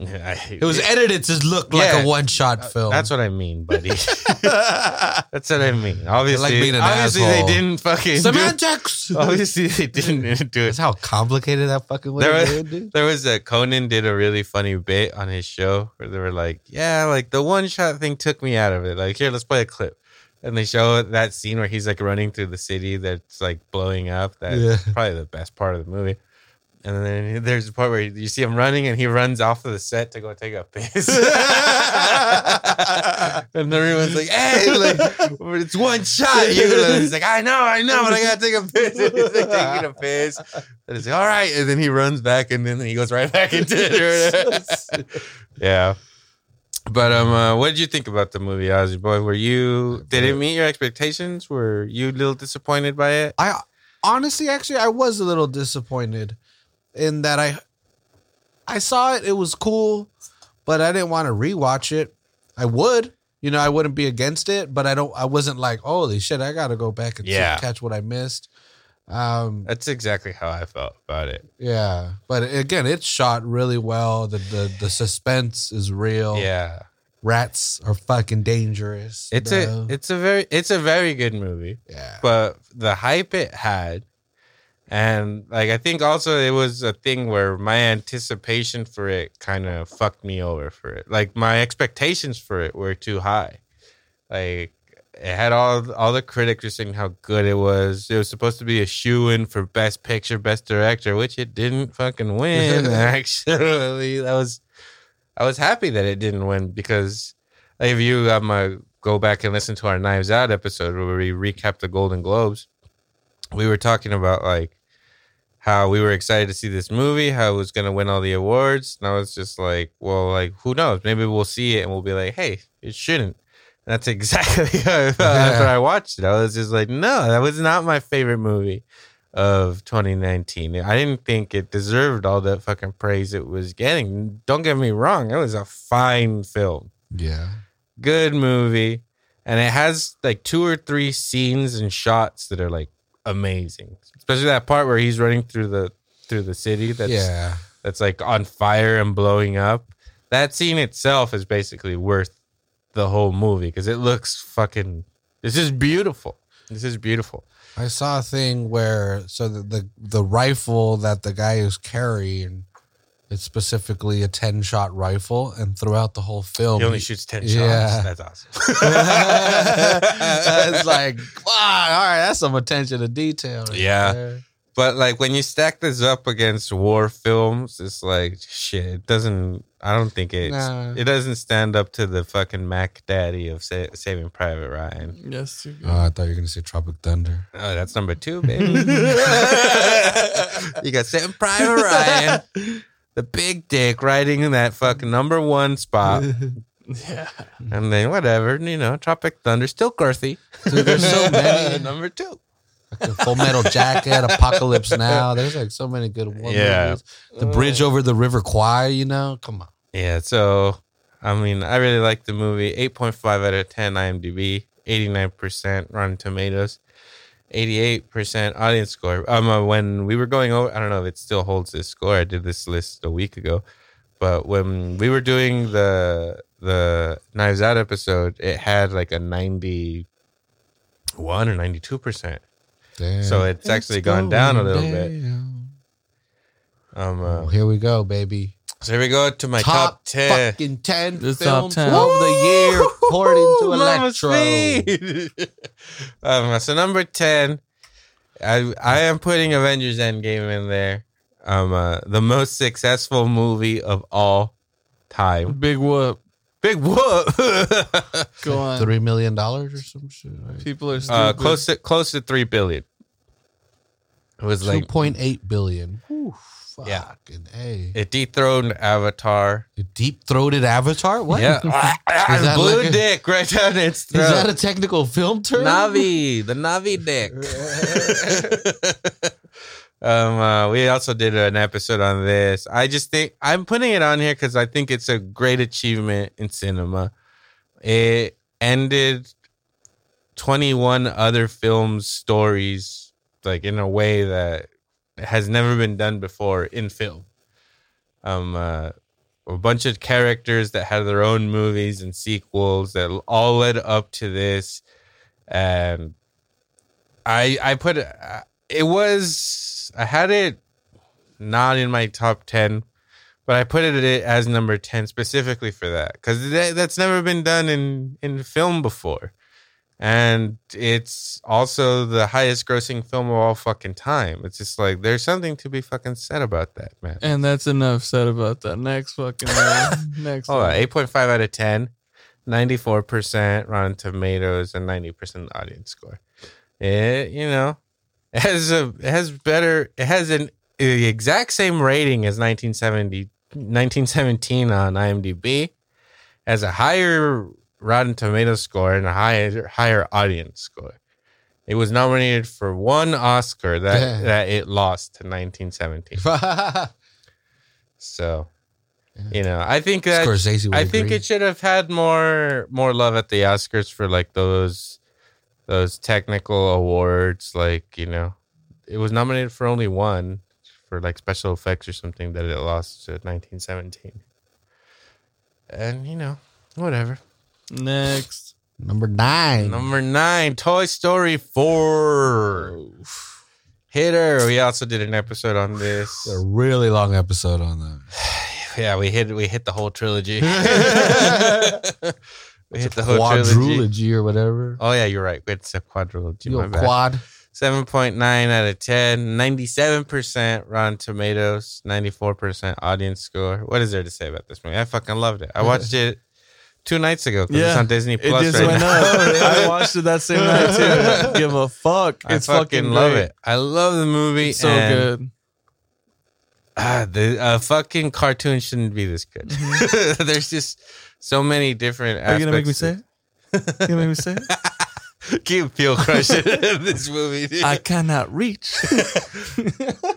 It It was edited to look like Yeah. a one shot uh, film. That's what I mean, buddy. That's what I mean. Obviously, being an obviously asshole. they didn't fucking. Do, semantics. obviously, they didn't do it. That's how complicated that fucking was. There was, dude. there was a Conan did a really funny bit on his show where they were like, "Yeah, like the one shot thing took me out of it. Like, here, let's play a clip." And they show that scene where he's like running through the city that's like blowing up. That's Yeah. probably the best part of the movie. And then there's a part where you see him running and he runs off of the set to go take a piss. And everyone's like, "Hey, like, it's one shot." You he's like, "I know, I know, but I gotta take a piss." And he's like taking a piss, and he's like, "All right," and then he runs back, and then he goes right back into it. yeah. But um, uh, what did you think about the movie, Ozzy boy? Were you did it meet your expectations? Were you a little disappointed by it? I honestly, actually, I was a little disappointed in that I I saw it. It was cool, but I didn't want to rewatch it. I would, you know, I wouldn't be against it, but I don't. I wasn't like, holy shit, I got to go back and see- catch what I missed. Um, That's exactly how I felt about it. yeah, but again, it's shot really well. The the the suspense is real. Yeah. rats are fucking dangerous. It's bro. a it's a very it's a very good movie. yeah. But the hype it had and like I think also it was a thing where my anticipation for it kind of fucked me over for it. Like my expectations for it were too high. Like it had all all the critics were saying how good it was. It was supposed to be a shoe in for best picture, best director, which it didn't fucking win. Actually, that was I was happy that it didn't win because like, if you um, uh, go back and listen to our Knives Out episode where we recap the Golden Globes, we were talking about like how we were excited to see this movie, how it was going to win all the awards. And I was just like, well, like, who knows? Maybe we'll see it and we'll be like, hey, it shouldn't. And that's exactly how I felt after I watched it. I was just like, no, that was not my favorite movie of 2019. I didn't think it deserved all that fucking praise it was getting. Don't get me wrong, it was a fine film yeah. good movie and it has like two or three scenes and shots that are like amazing. Especially that part where he's running through the through the city that's yeah. that's like on fire and blowing up. That scene itself is basically worth the whole movie because it looks fucking this is beautiful. This is beautiful. I saw a thing where so the, the the rifle that the guy is carrying, it's specifically a ten shot rifle, and throughout the whole film, he only shoots 10 shots. Yeah. shots that's awesome it's like, wow, all right, that's some attention to detail. right Yeah. there. But like when you stack this up against war films, it's like shit. It doesn't. I don't think it. Nah. It doesn't stand up to the fucking Mac Daddy of sa- Saving Private Ryan. Yes, you Oh, I thought you were gonna say Tropic Thunder. Oh, that's number two, baby. you got Saving Private Ryan, the big dick riding in that fucking number one spot, Yeah. and then whatever you know, Tropic Thunder still girthy. Dude, there's so many. number two. Fucking Full Metal Jacket, Apocalypse Now. There's like so many good ones. Yeah. movies. The Bridge over the River Kwai. You know, come on. Yeah, so I mean, I really like the movie. 8.5 out of 10 IMDb, 89% Rotten Tomatoes, 88% audience score. Um, uh, when we were going over, I don't know if it still holds this score. I did this list a week ago, but when we were doing the the Knives Out episode, it had like a 91 or 92%. Damn. So it's actually gone down a little bit. bit. Um, uh, here we go, baby. So here we go to my top, 10. fucking ten This top 10. of the year, according to Woo, Mama Electro. Speed. um, so number ten, I I am putting Avengers Endgame in there. Um, uh, the most successful movie of all time. Big whoop. Big whoop. Go on. Three million dollars or some shit. Right? People are stupid. uh, close to close to three billion. It was Two like point eight billion. Whew, Yeah. fucking a. it dethroned Avatar. Deep throated Avatar. What? Yeah, blue like a- dick right down its throat. Is that a technical film term? Navi, the Navi dick. um, uh, we also did an episode on this. I just think I'm putting it on here because I think it's a great achievement in cinema. It ended 21 other films' stories like in a way that has never been done before in film. Um, uh, a bunch of characters that had their own movies and sequels that all led up to this and i i put it it was i had it not in my top 10 but i put it as number 10 specifically for that because that, that's never been done in in film before and it's also the highest grossing film of all fucking time it's just like there's something to be fucking said about that man And that's enough said about that. Next fucking one. Next Hold on, eight point five out of ten. 94% Rotten Tomatoes, and 90% audience score. It, you know, it has a it has better it has an the exact same rating as 1970 1917 on IMDb. Has a higher Rotten Tomatoes score and a higher higher audience score. It was nominated for one Oscar that Damn. that it lost to 1917. So, you know, I think that I think it should have had more more love at the Oscars for like those those technical awards. Like you know, it was nominated for only one for like special effects or something that it lost to 1917. And you know, whatever. Next. Number nine. Number nine, Toy Story four. Hitter. We also did an episode on this. a really long episode on that. Yeah, we hit we hit the whole trilogy. we hit the whole trilogy. Quadrilogy or whatever. Oh yeah, you're right. It's a quadrilogy. You my go bad. quad. 7.9 out of 10, 97% Rotten Tomatoes, 94% audience score. What is there to say about this movie? I fucking loved it. I watched it two nights ago because it's on Disney It Plus just right went now. up. I watched it that same night too. Don't give a fuck. I It's fucking fucking love it. I love the movie. It's so good. Ah, the uh, fucking cartoon shouldn't be this good. There's just so many different Mm-hmm. Are you gonna make me say it? You gonna make me say it? Keep feel crushing this movie. dude. I cannot reach.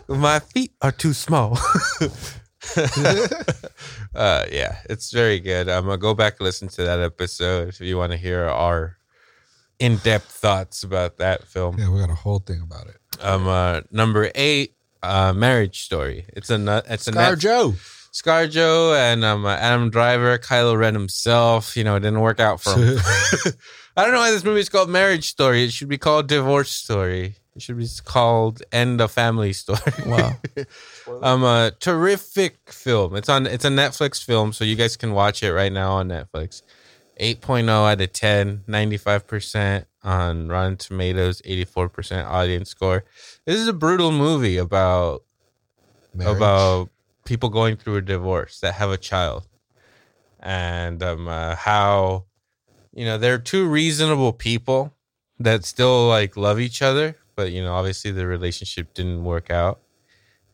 My feet are too small. uh, yeah, it's very good. I'm gonna go back and listen to that episode if you want to hear our in-depth thoughts about that film. Yeah, we got a whole thing about it. Um, uh, number eight, uh, Marriage Story. It's a. It's a net, Joe. ScarJo and um, uh, Adam Driver, Kylo Ren himself. You know, it didn't work out for him. I don't know why this movie is called Marriage Story. It should be called Divorce Story. It should be called End of Family Story. Wow. um, a terrific film. It's on. It's a Netflix film, so you guys can watch it right now on Netflix. 8.0 out of 10, 95% on Rotten Tomatoes, 84% audience score. This is a brutal movie about about people going through a divorce that have a child and um, uh, how you know they're two reasonable people that still like love each other but you know obviously the relationship didn't work out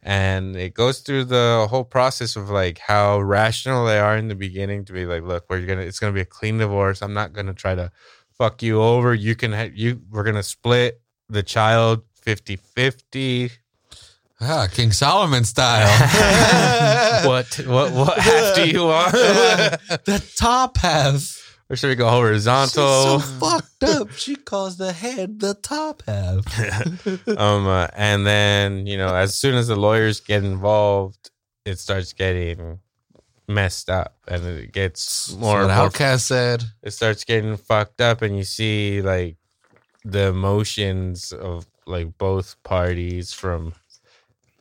and it goes through the whole process of like how rational they are in the beginning to be like look we're gonna it's gonna be a clean divorce i'm not gonna try to fuck you over you can ha- you we're gonna split the child 50 50 Ah, King Solomon style. what what what half do you want? the top half. Or should we go horizontal? She's so fucked up. She calls the head the top half. um, uh, and then you know, as soon as the lawyers get involved, it starts getting messed up, and it gets more. More Outcast said. it starts getting fucked up, and you see like the emotions of like both parties from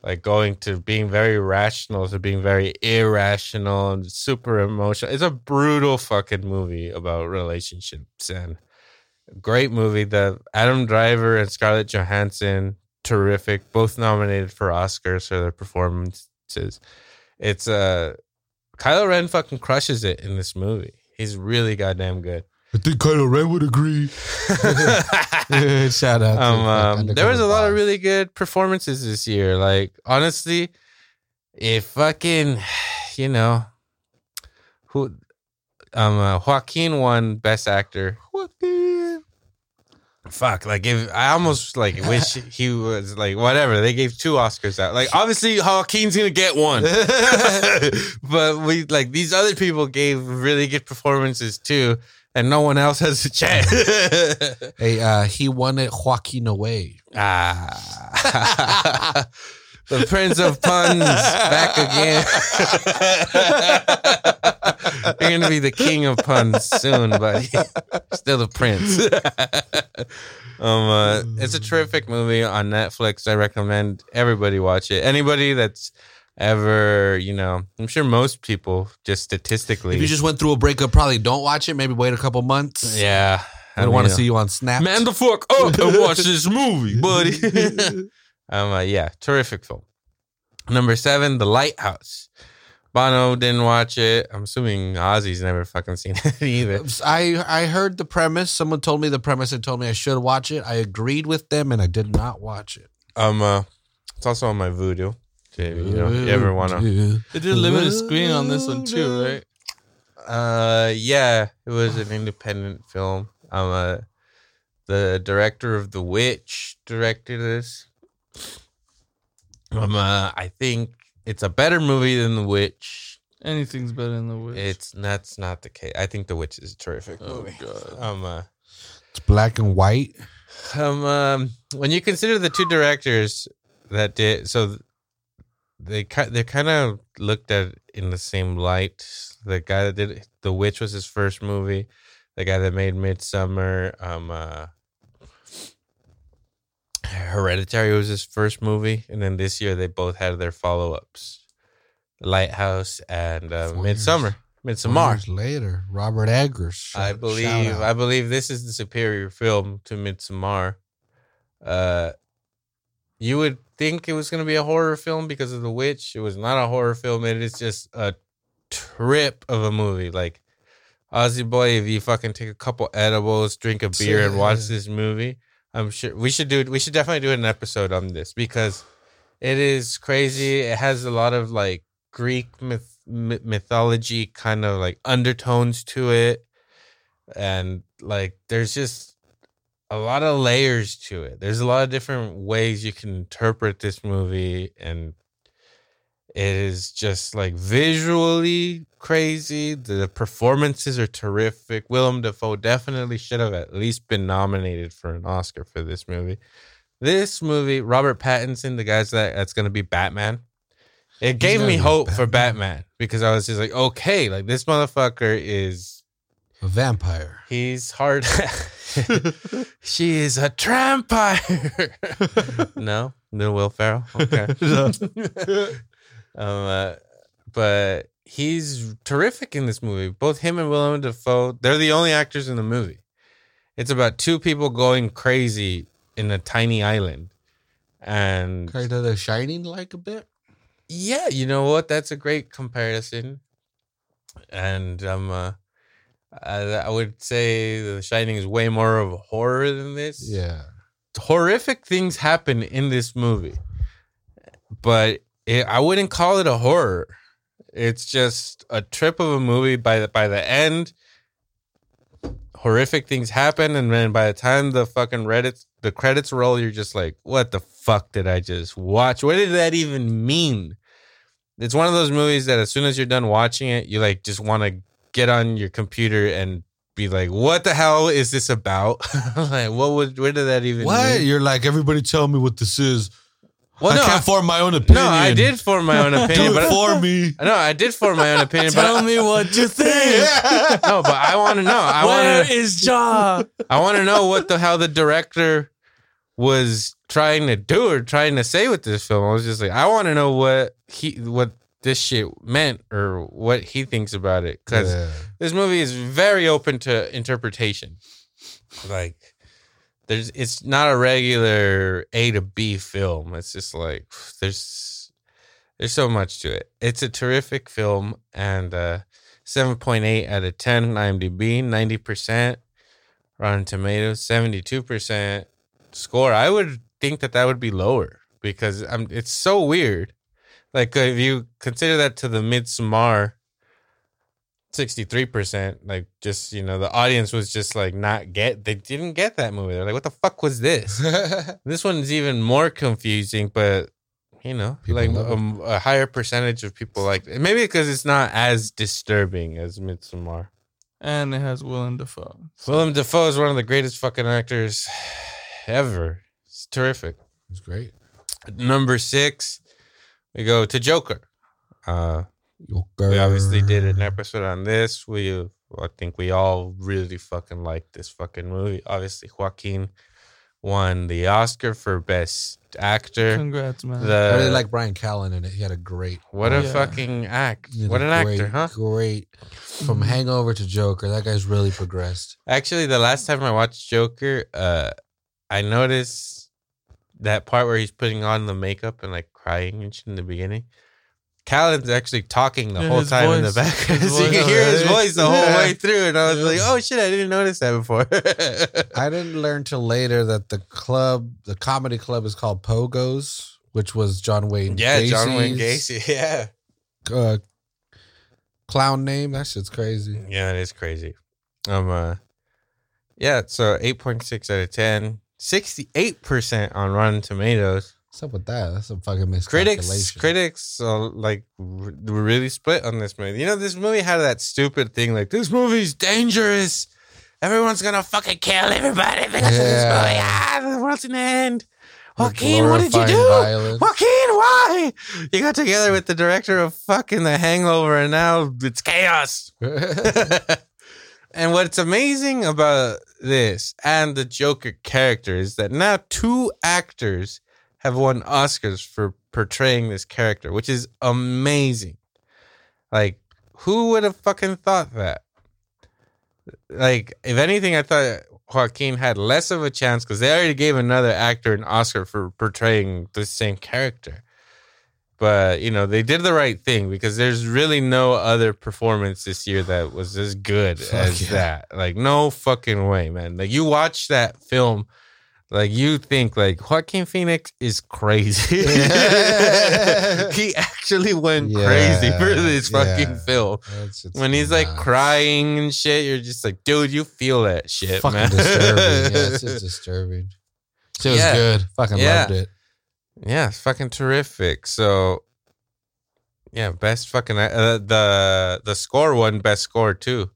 like going to being very rational to being very irrational and super emotional. It's a brutal fucking movie about relationships and great movie. The Adam Driver and Scarlett Johansson, terrific, both nominated for Oscars for their performances. It's uh Kylo Ren fucking crushes it in this movie. He's really goddamn good. I think Kylo Ren would agree. Shout out. to um, um, there was a lot of really good performances this year. Like honestly, if fucking, you know, who, um, uh, Joaquin won Best Actor. Fuck, like if I almost like wish he was like whatever. They gave two Oscars out. Like obviously Joaquin's gonna get one, but we like these other people gave really good performances too, and no one else has a chance. Hey, uh, he won it Joaquin away. Ah. the Prince of Puns back again. You're going to be the king of puns soon, buddy. Still the prince. um, uh, it's a terrific movie on Netflix. I recommend everybody watch it. Anybody that's ever, you know, I'm sure most people just statistically. If you just went through a breakup, probably don't watch it. Maybe wait a couple months. yeah. I don't want to see you on Snap. Man, the fuck up and watch this movie, buddy. um, uh, yeah, terrific film. Number seven, The Lighthouse, Banno didn't watch it. I'm assuming Ozzy's never fucking seen it either. I I heard the premise. Someone told me the premise and told me I should watch it. I agreed with them and I did not watch it. Um, uh, it's also on my Vudu. If you, know, you ever wanna? They did a limited screening on this one too, right? Uh, yeah, it was an independent film. Um, uh, the director of The Witch directed this. Um, uh, I think it's a better movie than The Witch. Anything's better than the witch. It's that's not the case. I think The Witch is a terrific Oh, movie. God. Um, uh, It's black and white. um, um, when you consider the two directors that did so, they they kind of looked at in the same light. The guy that did The Witch was his first movie. The guy that made Midsommar, um, uh, Hereditary was his first movie, and then this year they both had their follow ups, Lighthouse and uh, Four Midsommar. years. Midsommar. Years later, Robert Eggers. I believe. I believe this is the superior film to Midsommar. Uh, you would think it was going to be a horror film because of the witch. It was not a horror film. It is just a trip of a movie. Like Ozzy boy, if you fucking take a couple edibles, drink a beer, and watch this movie, I'm sure we should do. We should definitely do an episode on this because it is crazy. It has a lot of like Greek myth, myth- mythology kind of like undertones to it, and like there's just a lot of layers to it. There's a lot of different ways you can interpret this movie, and it is just like visually crazy. The performances are terrific. Willem Dafoe definitely should have at least been nominated for an Oscar for this movie. This movie, Robert Pattinson, the guy's that that's gonna be Batman. It gave me hope for Batman. Batman because I was just like, okay, like this motherfucker is a vampire. He's hard. she is a vampire. no, no Will Ferrell. Okay. um, uh, but he's terrific in this movie. Both him and Willem Dafoe. They're the only actors in the movie. It's about two people going crazy in a tiny island, and Kind of the Shining, like a bit. yeah, you know what? That's a great comparison. And um, uh, I, I would say The Shining is way more of a horror than this. Yeah. horrific things happen in this movie, but it, I wouldn't call it a horror. It's just a trip of a movie. By the by the end, horrific things happen, and then by the time the fucking Reddit the credits roll, you're just like, "What the fuck did I just watch? What did that even mean?" It's one of those movies that as soon as you're done watching it, you like just want to get on your computer and be like, "What the hell is this about? like, what would where did that even? What? mean? You're like, everybody tell me what this is. Well, I no, can't I- form my own opinion. no, I did form my own opinion, Do it but for me. no, I did form my own opinion. Tell but me what you think. no, but I want to know. I Where want to. is Ja? I want to know what the hell the director was trying to do or trying to say with this film. I was just like, I want to know what he what this shit meant or what he thinks about it because Yeah. this movie is very open to interpretation. Like there's it's not a regular A to B film. It's just like there's there's so much to it. It's a terrific film and uh 7.8 out of 10 IMDb, 90% Rotten Tomatoes, 72% score. I would think that that would be lower because I'm, it's so weird. Like if you consider that to the Midsommar 63%, like just, you know, the audience was just like not get they didn't get that movie. They're like, what the fuck was this? this one's even more confusing, but you know, People like a, a higher percentage of people like it. Maybe because it's not as disturbing as Midsommar. And it has Willem Dafoe. Willem Dafoe is one of the greatest fucking actors ever. It's terrific. It's great. Number six, we go to Joker. Uh, Joker. we obviously did an episode on this. We, I think we all really fucking like this fucking movie. Obviously, Joaquin won the Oscar for best actor. Congrats, man. The I really like Bryan Callen in it. He had a great, what a Yeah. fucking act! What an great, actor, huh? Great. From Hangover to Joker, that guy's really progressed. Actually, the last time I watched Joker, uh, I noticed that part where he's putting on the makeup and like crying and shit in the beginning. Callen's actually talking the Yeah, whole his time in the voice. background. So you can hear his voice the whole Yeah. way through. And I was Yeah. like, oh shit, I didn't notice that before. I didn't learn till later that the club, the comedy club, is called Pogos, which was John Wayne. yeah, John Wayne Gacy. Yeah. Uh, clown name. That shit's crazy. Yeah, it is crazy. Um uh yeah, so 8.6 out of 10. 68% on Rotten Tomatoes. What's up with that? That's a fucking Critics miscalculation. critics uh, like were really split on this movie. You know, this movie had that stupid thing like this movie's dangerous. Everyone's gonna fucking kill everybody because of this movie. Ah, the world's gonna end. We're Joaquin, what did you do? violence. Joaquin, why? You got together with the director of fucking The Hangover, and now it's chaos. and what's amazing about this and the Joker character is that now two actors have won Oscars for portraying this character, which is amazing. Like, who would have fucking thought that? Like, if anything, I thought Joaquin had less of a chance because they already gave another actor an Oscar for portraying the same character. But you know they did the right thing because there's really no other performance this year that was as good Fuck as yeah. that. Like no fucking way, man. Like you watch that film, like you think like Joaquin Phoenix is crazy. Yeah. he actually went crazy for this fucking yeah. film. That's- it's When he's like crying and shit, you're just like, dude, you feel that shit, fucking man. disturbing. Yeah, it's just disturbing. Shit was Yeah. good. Fucking Yeah. loved it. Yeah, it's fucking terrific. So, yeah, best fucking uh, the the score won best score too.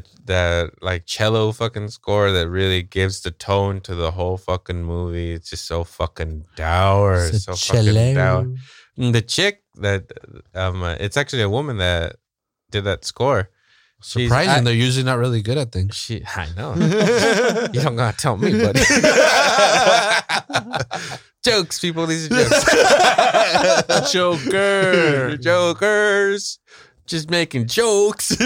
The that like cello fucking score that really gives the tone to the whole fucking movie. It's just so fucking dour, so fucking dour. And the chick that um, uh, it's actually a woman that did that score. Surprising. I- they're usually not really good at things. She, I know. you don't gotta tell me, buddy. jokes, people. These are jokes. Joker. Jokers. Just making jokes.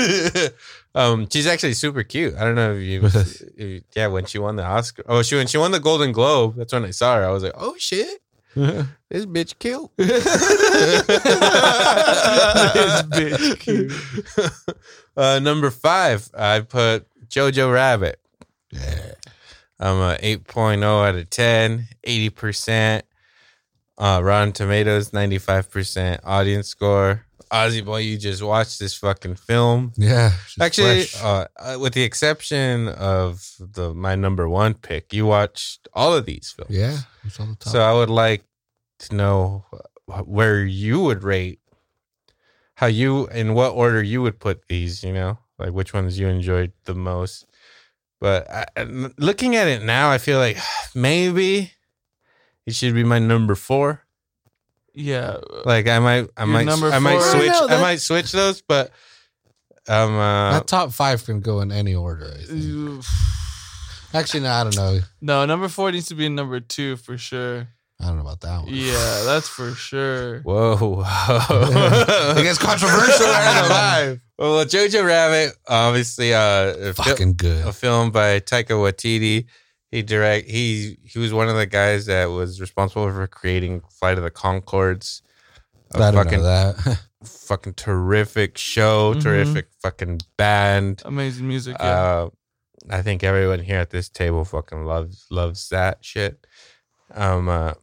Um, she's actually super cute. I don't know if you, if you- yeah, when she won the Oscar. Oh, she when she won the Golden Globe. That's when I saw her. I was like, oh shit, this bitch killed. this bitch cute. Uh, number five, I put Jojo Rabbit. Yeah. I'm a 8.0 out of 10, 80%. Uh, Rotten Tomatoes, 95% audience score. Ozzy boy, you just watched this fucking film. Yeah. Actually, uh, uh, with the exception of the my number one pick, you watched all of these films. yeah. It's the top. So I would like to know where you would rate, how you, in what order you would put these. You know, like which ones you enjoyed the most. But I- looking at it now, I feel like maybe it should be my number four. Yeah. Like I might, I Your might, number I might four? switch, No, I that- might switch those. But um, uh, that top five can go in any order. I think. Actually, no, I don't know. No, number four needs to be number two for sure. I don't know about that one. Yeah, that's for sure. Whoa. It gets controversial right alive. Well, Jojo Rabbit, obviously, uh, a fil- Fucking good. a film by Taika Waititi. He direct he he was one of the guys that was responsible for creating Flight of the Conchords. A I don't fucking know that. fucking terrific show, Mhm. terrific fucking band. Amazing music. Yeah. Uh, I think everyone here at this table fucking loves loves that shit. Um, uh,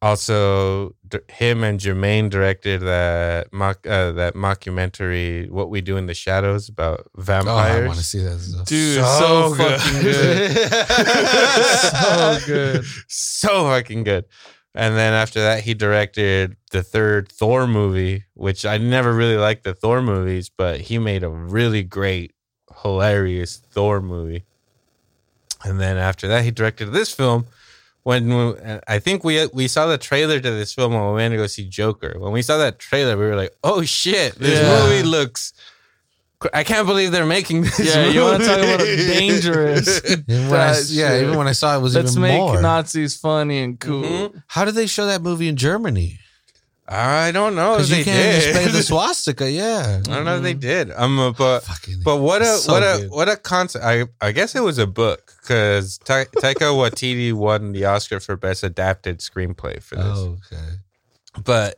also, him and Jermaine directed that mock uh, that mockumentary "What We Do in the Shadows" about oh, I want to see that. Dude, so, fucking good. so good. so fucking good. And then after that, he directed the third Thor movie, which I never really liked the Thor movies, but he made a really great, hilarious Thor movie. And then after that, he directed this film. When we, I think we we saw the trailer to this film when we went to go see Joker. When we saw that trailer, we were like, "Oh shit, this Yeah. movie looks." cr- I can't believe they're making this. Yeah, you want to talk about movie." dangerous? I, yeah, even when I saw it, it was Let's even make more. Nazis funny and cool. Mhm. How did they show that movie in Germany? I don't know if Because they can't did. display the swastika. Yeah. I don't know if they did. Um, uh, but Fucking. but what a So what a good. what a concept. I I guess it was a book because Ta- Taika Waititi won the Oscar for best adapted screenplay for this. Oh, okay. But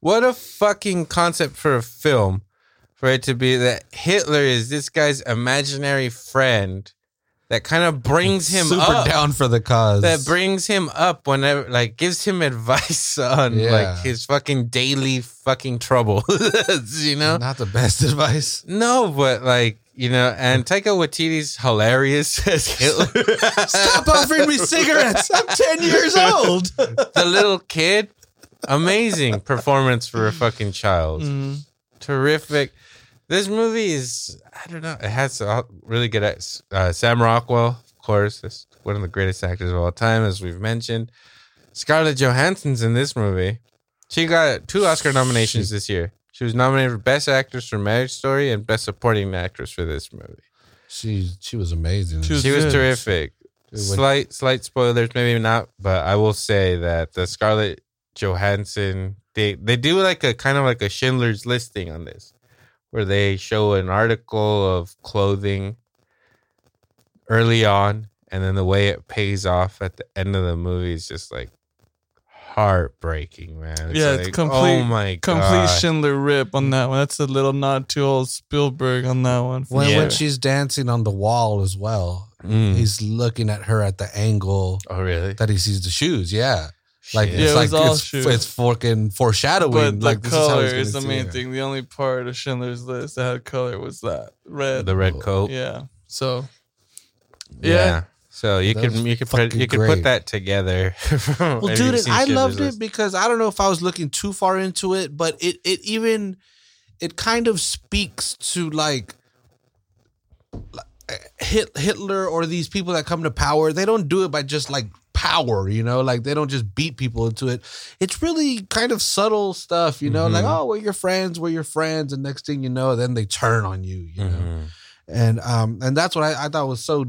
what a fucking concept for a film for it to be that Hitler is this guy's imaginary friend that kind of brings him super up. down for the cause. that brings him up whenever like gives him advice on Yeah. like his fucking daily fucking trouble you know not the best advice. no but like you know and taika waititi's hilarious as hitler Stop offering me cigarettes. I'm ten years old. the little kid amazing performance for a fucking child Mhm. terrific this movie is i don't know it has a really good act- uh, sam rockwell of course. Is one of the greatest actors of all time as we've mentioned. Scarlett johansson's in this movie. She got two oscar nominations this year. She was nominated for best actress for marriage story and best supporting actress for this movie. She she was amazing. She was she was terrific. Slight slight spoilers maybe not but i will say that the scarlett johansson they they do like a kind of like a schindler's listing on this where they show an article of clothing early on and then the way it pays off at the end of the movie is just like heartbreaking man Yeah, it's like, complete- oh my Complete god Schindler rip on that one. That's a little nod to old Spielberg on that one. when, Yeah. when she's dancing on the wall as well, Mm. he's looking at her at the angle oh really that he sees the shoes. Yeah, like Yeah, it's it like was all it's, shoes. it's fucking foreshadowing. but like the this color he's is, gonna the main her. thing. The only part of Schindler's List that had color was that red. the red coat yeah. So Yeah. Yeah. So you That could you could put you could put that together. Well, dude, and I loved it because I don't know if I was looking too far into it, but it it even it kind of speaks to like eh, Hit, Hitler or these people that come to power. They don't do it by just like power, you know, like they don't just beat people into it. It's really kind of subtle stuff, you know, like Mhm. oh, we're your friends, we're your friends, and next thing you know, then they turn on you, you know Mhm. and um and that's what I, I thought was so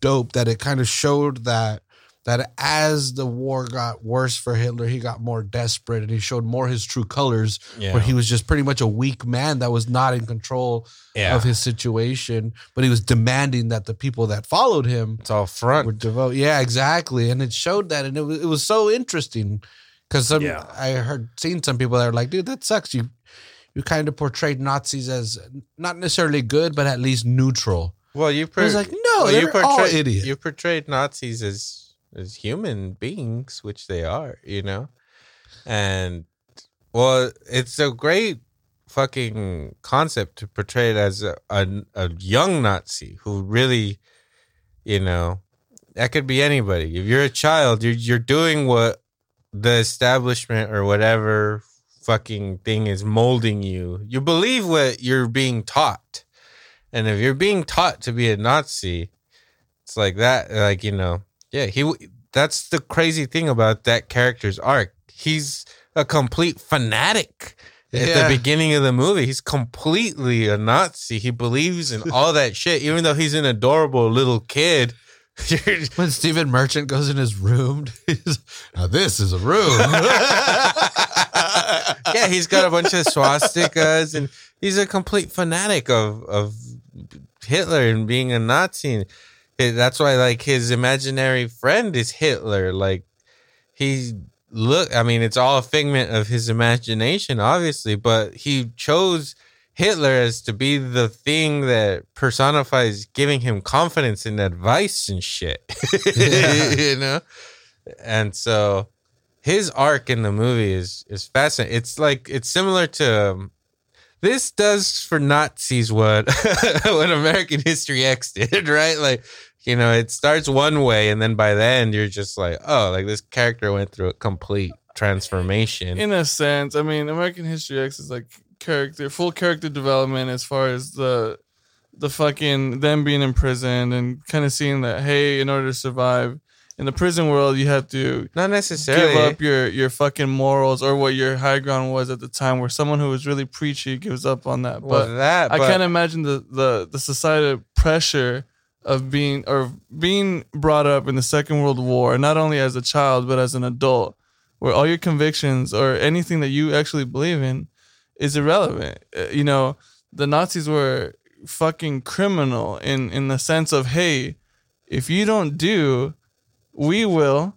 dope that it kind of showed that that as the war got worse for Hitler, he got more desperate and he showed more his true colors, Yeah. where he was just pretty much a weak man that was not in control yeah. of his situation, but he was demanding that the people that followed him it's all front. were devote. Yeah, exactly, and it showed that, and it was it was so interesting because some Yeah. I heard seen some people that are like, dude, that sucks. You you kind of portrayed Nazis as not necessarily good, but at least neutral. Well, you I was like, no, well, all portrayed- idiots. You portrayed Nazis as as human beings, which they are, you know, and well, it's a great fucking concept to portray it as a, a, a young Nazi who really, you know, that could be anybody. If you're a child, you're you're doing what the establishment or whatever fucking thing is molding you. You believe what you're being taught. And if you're being taught to be a Nazi, it's like that like, you know, yeah, he that's the crazy thing about that character's arc. He's a complete fanatic. At Yeah. the beginning of the movie, he's completely a Nazi. He believes in all that shit, even though he's an adorable little kid. When Stephen Merchant goes in his room, he's, now this is a room. yeah, he's got a bunch of swastikas and he's a complete fanatic of of Hitler and being a Nazi. That's why like his imaginary friend is Hitler. Like he look I mean it's all a figment of his imagination obviously, but he chose Hitler as to be the thing that personifies giving him confidence and advice and shit. Yeah. you know? And so his arc in the movie is is fascinating. It's like it's similar to um, this does for Nazis what what American History X did, right? Like you know, it starts one way, and then by the end, you're just like, oh, like this character went through a complete transformation. in a sense, I mean, American History X is like character, full character development as far as the the fucking them being in prison and kind of seeing that hey, in order to survive in the prison world, you have to Not necessarily. give up your your fucking morals or what your high ground was at the time. Where someone who was really preachy gives up on that, well, but that, I can't imagine the, the the societal pressure of being or being brought up in the Second World War, not only as a child but as an adult, where all your convictions or anything that you actually believe in is irrelevant. Uh, You know, the Nazis were fucking criminal in in the sense of hey, if you don't do, we will,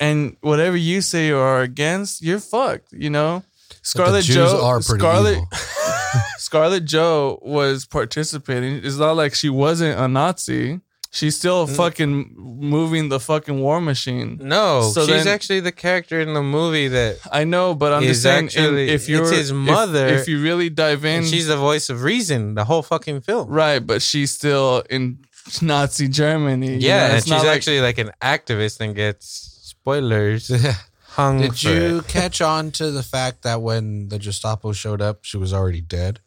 and whatever you say or are against, you're fucked. You know. Scarlet Jews Joe are pretty Scarlet evil. Scarlet Joe was participating. It's not like she wasn't a Nazi. She's still Mm. fucking moving the fucking war machine. No, So she's then- actually the character in the movie that I know, but I'm just saying, actually- if you're it's his if- mother, if, you really dive in, and she's the voice of reason the whole fucking film. right, but she's still in Nazi Germany. you Yeah, know, and she's like- actually like an activist and gets spoilers hung. Did for you it. catch on to the fact that when the Gestapo showed up, she was already dead?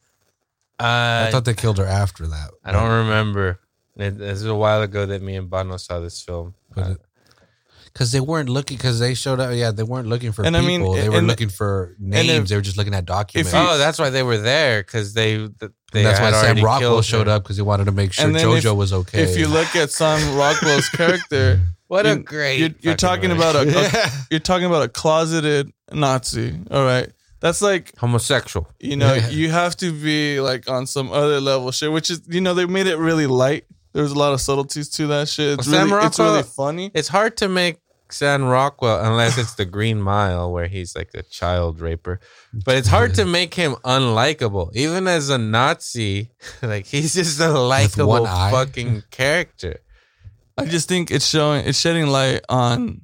Uh, I thought they killed her after that. I don't remember. It, this is a while ago that me and Banno saw this film. Uh, because they weren't looking because they showed up. Yeah, they weren't looking for And I people. mean, they were and- looking for names. if- they were just looking at documents. you- oh, that's why they were there because they. they that's why Sam Rockwell showed her. up because he wanted to make sure JoJo if- was okay. if you look at Sam Rockwell's character, What a great! you're, you're talking about a, a- you're talking about a closeted Nazi. All right, that's like homosexual. you know Yeah. you have to be like on some other level shit, which is you know they made it really light. There's a lot of subtleties to that shit. It's Well, Sam really it's really funny. It's hard to make Sam Rockwell unless it's the Green Mile where he's like a child raper. But it's hard to make him unlikable. Even as a Nazi, like he's just a likable one eye. fucking character. I just think it's showing it's shedding light on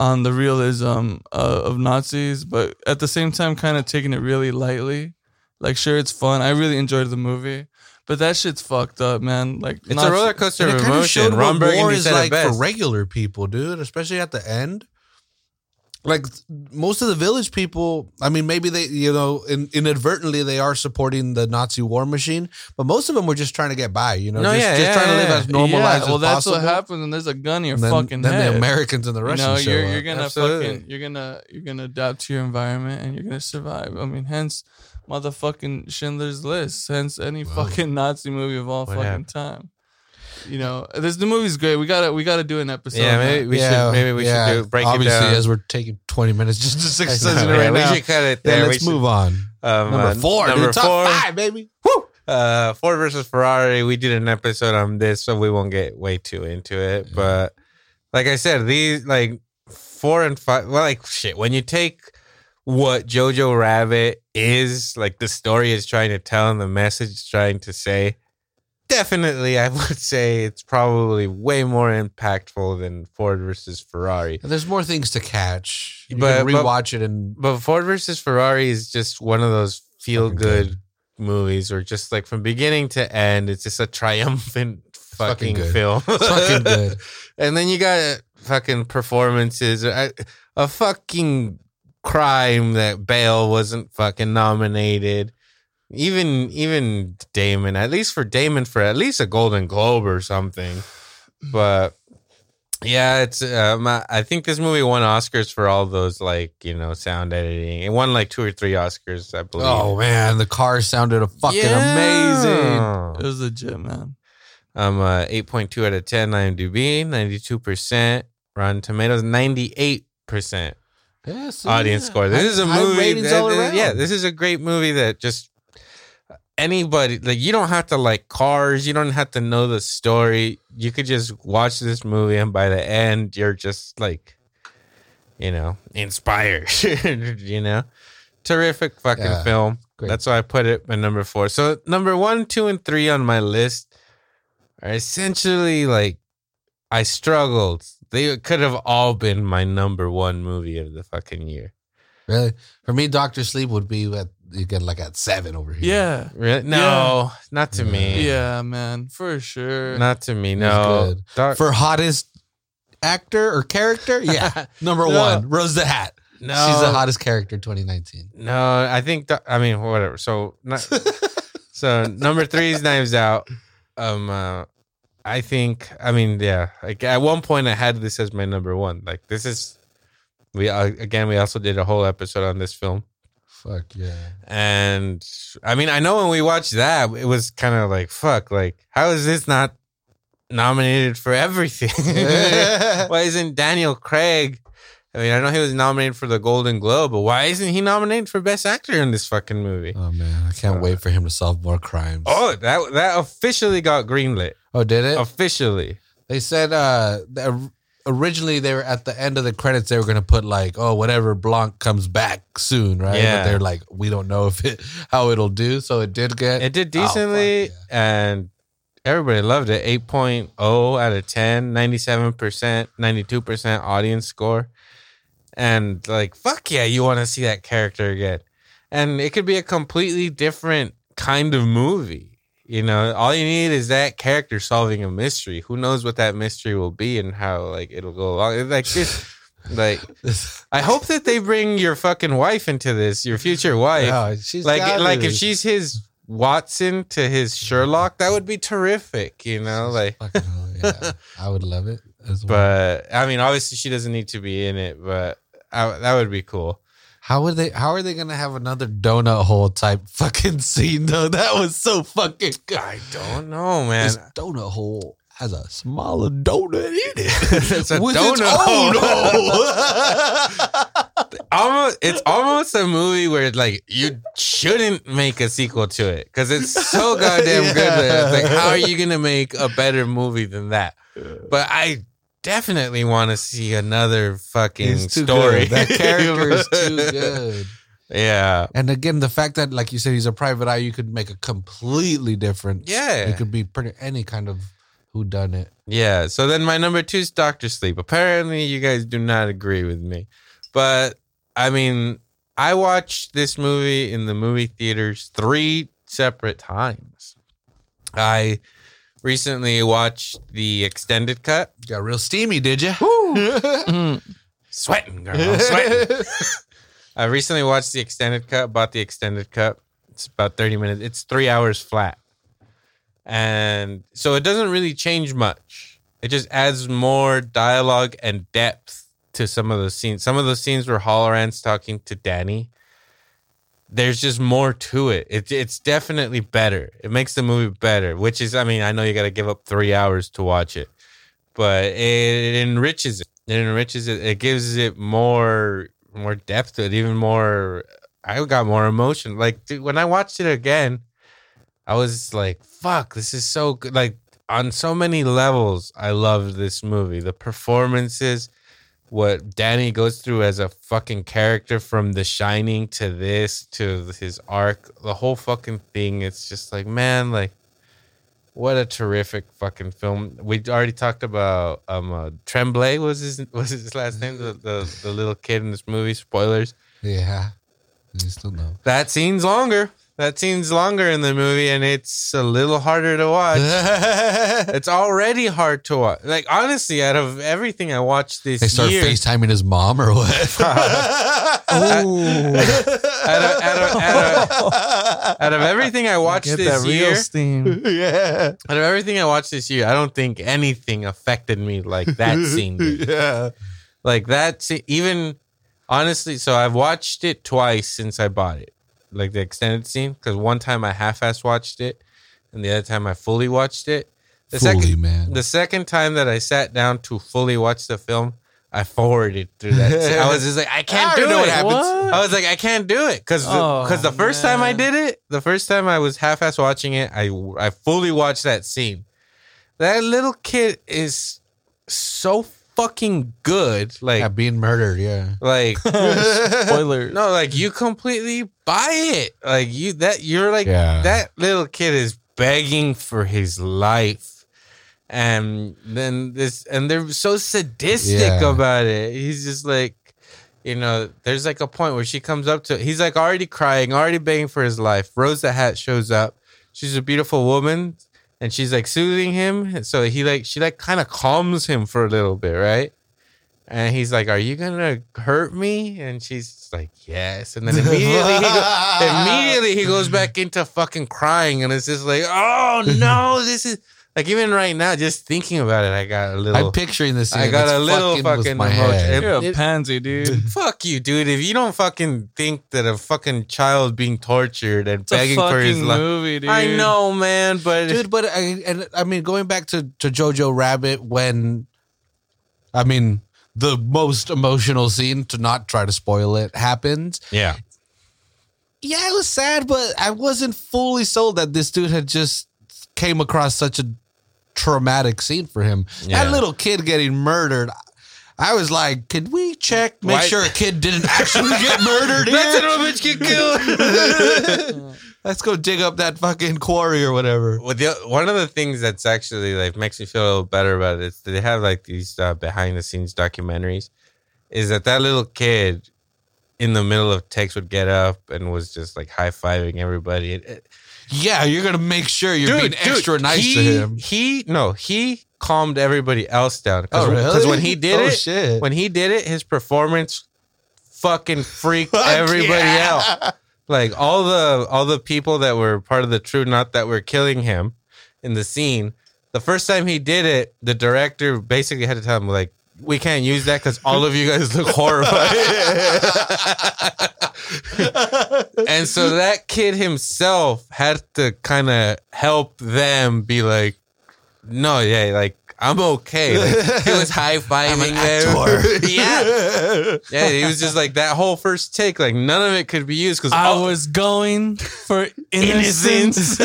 on the realism uh, of Nazis, but at the same time, kind of taking it really lightly. Like, sure, it's fun. I really enjoyed the movie, but that shit's fucked up, man. Like, It's Nazi- a roller coaster And of it kind of showed emotion. what war is like for regular people, dude. Especially at the end. Like most of the village people, I mean, maybe they, you know, in, inadvertently they are supporting the Nazi war machine, but most of them were just trying to get by, you know, No, just, yeah, just yeah, trying to live yeah. as normal yeah, lives well, as that's possible. what happens, and there's a gun in your And then, fucking then head. the Americans and the you Russians know, you're up. you're gonna Absolutely. fucking you're gonna you're gonna adapt to your environment and you're gonna survive. I mean, hence motherfucking Schindler's List. Hence any Wow. fucking Nazi movie of all What fucking happened? time. You know, this the movie's great. We gotta we gotta do an episode. yeah, maybe we Yeah, should maybe we yeah. should do break Obviously, it down. as we're taking 20 minutes just to six know, it yeah, right we should cut it Yeah, let's we should, move on. Um, Number uh, four, Number dude, top four. five, baby. Woo! uh Ford versus Ferrari, we did an episode on this, so we won't get way too into it. Yeah. But like I said, these like four and five well like shit, when you take what Jojo Rabbit is, like the story is trying to tell and the message is trying to say, definitely I would say it's probably way more impactful than Ford versus Ferrari. There's more things to catch. You But- can but- rewatch it and But Ford versus Ferrari is just one of those feel good good. movies or just like from beginning to end, it's just a triumphant fucking, fucking film. fucking good. and then you got fucking performances. A, a fucking crime that Bale wasn't fucking nominated. Even even Damon, at least for Damon, for at least a Golden Globe or something. But yeah, it's um, I think this movie won Oscars for all those like you know sound editing. It won like two or three Oscars, I believe. Oh man, the car sounded a fucking amazing. It was legit, man. Um, uh, 8.2 out of 10 IMDb, 92%. Rotten Tomatoes, 98% Yeah, so audience yeah. score. This is a high movie. that- yeah, this is a great movie that just uh, anybody, like, you don't have to like cars. You don't have to know the story. You could just watch this movie, and by the end, you're just like, you know, inspired. you know, terrific fucking Yeah, film. great. That's why I put it at number four. So number one, two, and three on my list are essentially like I struggled. They could have all been my number one movie of the fucking year. Really? For me, Doctor Sleep would be at you get like at seven over here. Yeah, Really? No, not to me. yeah, man, for sure. Not to me. No. good. Doc- For hottest actor or character, yeah, number No. one, Rose the Hat. no. She's the hottest character 2019. No, I think. Doc- I mean, whatever. So, not, so number three is Knives Out. Um, uh, I think. I mean, yeah. Like at one point, I had this as my number one. Like this is. We uh, again. We also did a whole episode on this film. Fuck yeah. And I mean, I know when we watched that, it was kind of like, fuck, like, how is this not nominated for everything? why isn't Daniel Craig? I mean, I know he was nominated for the Golden Globe, but why isn't he nominated for Best Actor in this fucking movie? Oh man, I can't wait for him to solve more crimes. Oh, that that officially got greenlit. Oh, did it? Officially. They said uh, originally they were at the end of the credits they were gonna put like oh whatever Blanc comes back soon right Yeah. but they're like we don't know if it how it'll do so it did get It did Oh, fuck decently, yeah. and everybody loved it. 8.0 out of 10, 97%, 92% audience score. And like, fuck yeah, you want to see that character again. And it could be a completely different kind of movie. You know, all you need is that character solving a mystery. Who knows what that mystery will be and how like it'll go along. It's Like this, like I hope that they bring your fucking wife into this, your future wife Yeah, she's like like it. if she's his Watson to his Sherlock, that would be terrific, you know. Like, Fucking yeah. I would love it as well. but I mean, obviously she doesn't need to be in it, but I, that would be cool. How would they? How are they gonna have another donut hole type fucking scene though? That was so fucking good. I don't know, man. This donut hole has a smaller donut in it. It's a With donut its own hole. almost, it's almost a movie where like you shouldn't make a sequel to it because it's so goddamn good. That it's like, how are you gonna make a better movie than that? But I definitely want to see another fucking story. good. That character is too good. Yeah. And again, the fact that, like you said, he's a private eye, you could make a completely different. Yeah. It could be pretty any kind of who done it. Yeah. So then my number two is Doctor Sleep. Apparently, you guys do not agree with me. But I mean, I watched this movie in the movie theaters three separate times. I recently watched the extended cut. Got real steamy, did you? Mm-hmm. Sweating, girl. Sweating. I recently watched the extended cut, bought the extended cut. It's about 30 minutes. It's three hours flat. And so it doesn't really change much. It just adds more dialogue and depth to some of the scenes. Some of the scenes where Hallorann's talking to Danny. There's just more to it. it. It's definitely better. It makes the movie better, which is, I mean, I know you got to give up three hours to watch it, but it, it enriches it. It enriches it. It gives it more more depth to it, even more. I got more emotion. Like dude, when I watched it again, I was like, "Fuck, this is so good!" Like on so many levels, I loved this movie. The performances, what Danny goes through as a fucking character from The Shining to this to his arc, the whole fucking thing. It's just like, man, like what a terrific fucking film. We already talked about um uh, Tremblay was his was his last name, the, the the little kid in this movie. Spoilers. Yeah. You still know. That scene's longer. That scene's longer in the movie, and it's a little harder to watch. it's already hard to watch. Like honestly, out of everything I watched this They start year, FaceTiming his mom or what? out, of, out, of, out, of, out of everything I watched this year, steam. yeah. out of everything I watched this year, I don't think anything affected me like that scene. did. Yeah. Like that, se- even honestly. So I've watched it twice since I bought it, like the extended scene. Because one time I half-ass watched it, and the other time I fully watched it. The Fully, second, man. the second time that I sat down to fully watch the film, I forwarded through that. I was just like, I can't I do it. what happens. What? I was like, I can't do it because Oh, because the first time I did it, the first time I was half-ass watching it, I I fully watched that scene. That little kid is so fucking good. Like Yeah, being murdered, yeah. like Spoiler. no, like you completely buy it. Like you that you're like Yeah. that little kid is begging for his life. And then this and they're so sadistic Yeah. about it. He's just like you know, there's like a point where she comes up to he's like already crying, already begging for his life. Rosa Hat shows up. She's a beautiful woman and she's like soothing him. So he like she like kind of calms him for a little bit, right? And he's like, "Are you gonna hurt me?" And she's like, "Yes." And then immediately he go, immediately he goes back into fucking crying, and it's just like, "Oh no, this is like even right now, just thinking about it, I got a little, I'm picturing this. Scene. I got It's a little with fucking my emotion. head. You're a It- pansy, dude. fuck you, dude. If you don't fucking think that a fucking child being tortured and It's a begging for his life, movie, dude. I know, man, but dude. But I and I mean, going back to to Jojo Rabbit, when I mean the most emotional scene to not try to spoil it happens. yeah, Yeah, it was sad, but I wasn't fully sold that this dude had just came across such a traumatic scene for him. Yeah. That little kid getting murdered. I was like, "Can we check, make Why- sure a kid didn't actually get murdered That here? a bitch get killed. Let's go dig up that fucking quarry or whatever." Well, the, one of the things that's actually like makes me feel a little better about it is they have like these uh, behind the scenes documentaries. Is that that little kid in the middle of text would get up and was just like high fiving everybody. It- it- Yeah, you're gonna make sure you're being extra nice he, to him. He no, he calmed everybody else down. Because Oh, really? when he did Oh, it, shit. when he did it, his performance fucking freaked Fuck everybody yeah. out. Like all the all the people that were part of the true knot that were killing him in the scene. The first time he did it, the director basically had to tell him like, "We can't use that because all of you guys look horrified." and so that kid himself had to kind of help them be like, "No, yeah, like." I'm okay. Like, he was high fiving them. yeah, yeah. He was just like that whole first take. Like none of it could be used because I was going for innocence.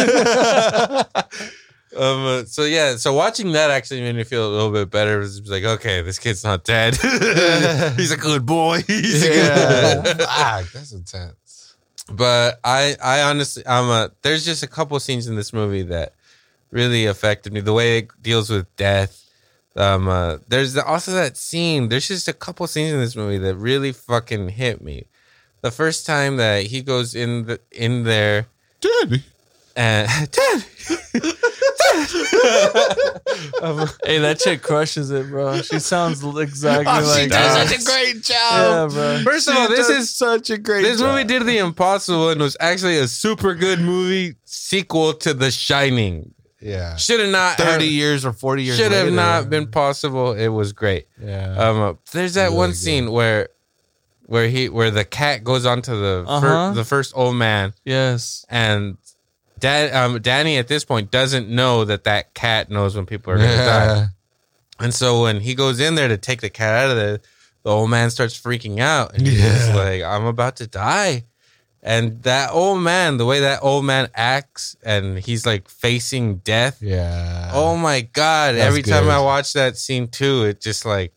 Um. so yeah. So watching that actually made me feel a little bit better. It was like, okay, this kid's not dead. He's a good boy. He's Yeah. good. Fuck, that's intense. but I, I honestly, I'm a. There's just a couple scenes in this movie that really affected me. The way it deals with death. Um. Uh, there's also that scene. There's just a couple scenes in this movie that really fucking hit me. The first time that he goes in the in there Dude. and Dad, um, hey, that chick crushes it, bro. She sounds exactly like Oh, she does that. such a great job. Yeah, job. bro. First of all, this is- such a great. this movie did the impossible and was actually a super good movie sequel to The Shining. Yeah. Should have not 30 have, years or 40 years should have not been possible. It was great. Yeah. Um, uh, there's that Really one good. scene where where he where the cat goes onto the Uh-huh. the first old man Yes. and. Dad, um, Danny at this point doesn't know that that cat knows when people are gonna die. And so when he goes in there to take the cat out of there, the old man starts freaking out. And he's Yeah. like, I'm about to die. And that old man, the way that old man acts and he's like facing death. Yeah. Oh my God. That's Every time. I watch that scene too, it just like,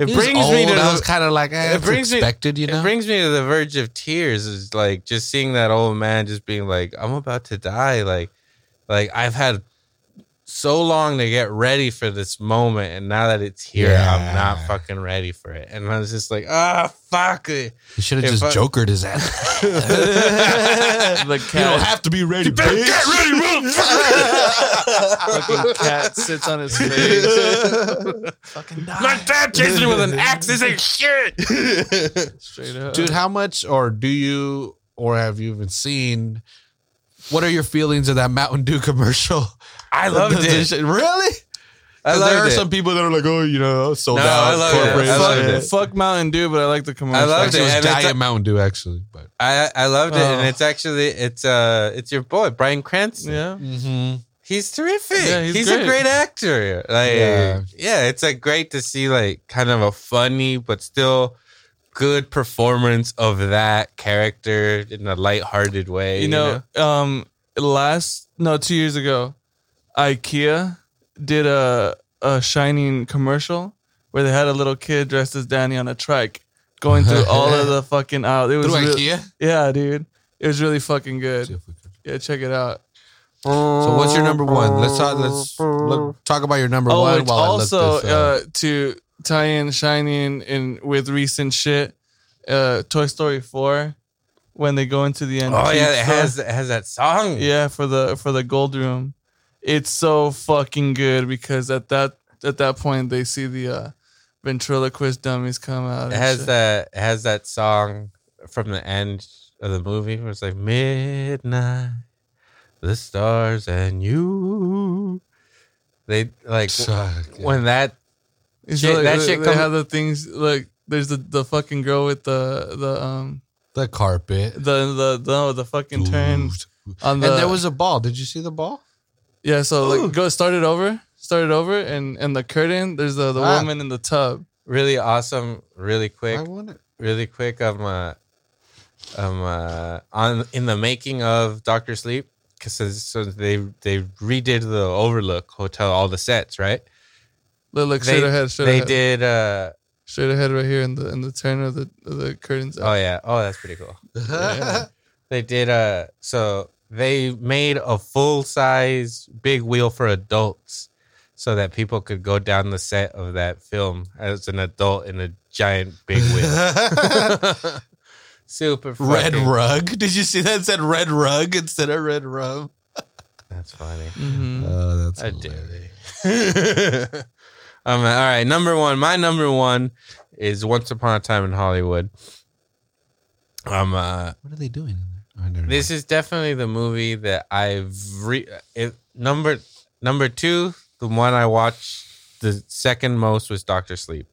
it He brings me to old. I was the, kind of like, eh, it brings me- you know? it brings me to the verge of tears. Is like just seeing that old man just being like, I'm about to die. Like, like I've had so long to get ready for this moment, and now that it's here, I'm not fucking ready for it. And I was just like, ah, fuck it. he should have just I- jokered his ass. The cat, You have to be ready, bitch. Get ready, fucking cat sits on his face. fucking die. My dad chasing me with an axe. This ain't shit. Straight up. Dude, how much, or do you, or have you even seen? What are your feelings of that Mountain Dew commercial? I loved it. Really? I 'Cause loved there are it. some people that are like, oh, you know, sold No, out. I loved it. corporate I loved it. Fuck Mountain Dew, but I like the commercial. I loved Actually, it. it was And Diet a- Mountain Dew, actually. But I I loved it, and it's actually it's uh it's your boy Bryan Cranston. Yeah. mm-hmm. He's terrific. Yeah, he's he's a great. great actor. Like, Yeah. yeah. it's like great to see like kind of a funny but still good performance of that character in a lighthearted way. You know, um, last no two years ago, IKEA did a a Shining commercial where they had a little kid dressed as Danny on a trike going through all of the fucking aisles. It was Through real- IKEA? yeah, dude. It was really fucking good. if we can- Yeah, check it out. So what's your number one? Let's talk. Let's look, talk about your number Oh, one while I also look this up. uh, to tie in Shining in with recent shit, uh, Toy Story four, when they go into the end. oh yeah, it has it has that song. yeah for the for the gold room. It's so fucking good because at that at that point they see the uh, ventriloquist dummies come out. it has shit. that it has that song from the end of the movie where it's like midnight, the stars and you. They like Suck, yeah. when that It's shit- like- that they- shit They come- have the things like there's the the fucking girl with the the um the carpet. the the no the fucking turn on the and there was a ball. Did you see the ball? Yeah, so like go start it over, start it over, and and the curtain. There's the the Ah. woman in the tub. really awesome, really quick. I want it. really quick i'm uh um uh on in the making of doctor sleep because so they they redid the overlook hotel all the sets right Look, look they, straight ahead, straight they ahead. did uh straight ahead right here in the in the turn of the of the curtains. Oh yeah. Oh, that's pretty cool. They did uh so they made a full size big wheel for adults so that people could go down the set of that film as an adult in a giant big wheel. Super red fucking- rug. Did you see that? It said red rug instead of red rum. That's funny. hmm Oh, that's I did hilarious. um, all right, number one. My number one is Once Upon a Time in Hollywood. Um, uh, What are they doing? In there? Never this mind. is definitely the movie that I've re. It, number number two, the one I watched the second most was Doctor Sleep.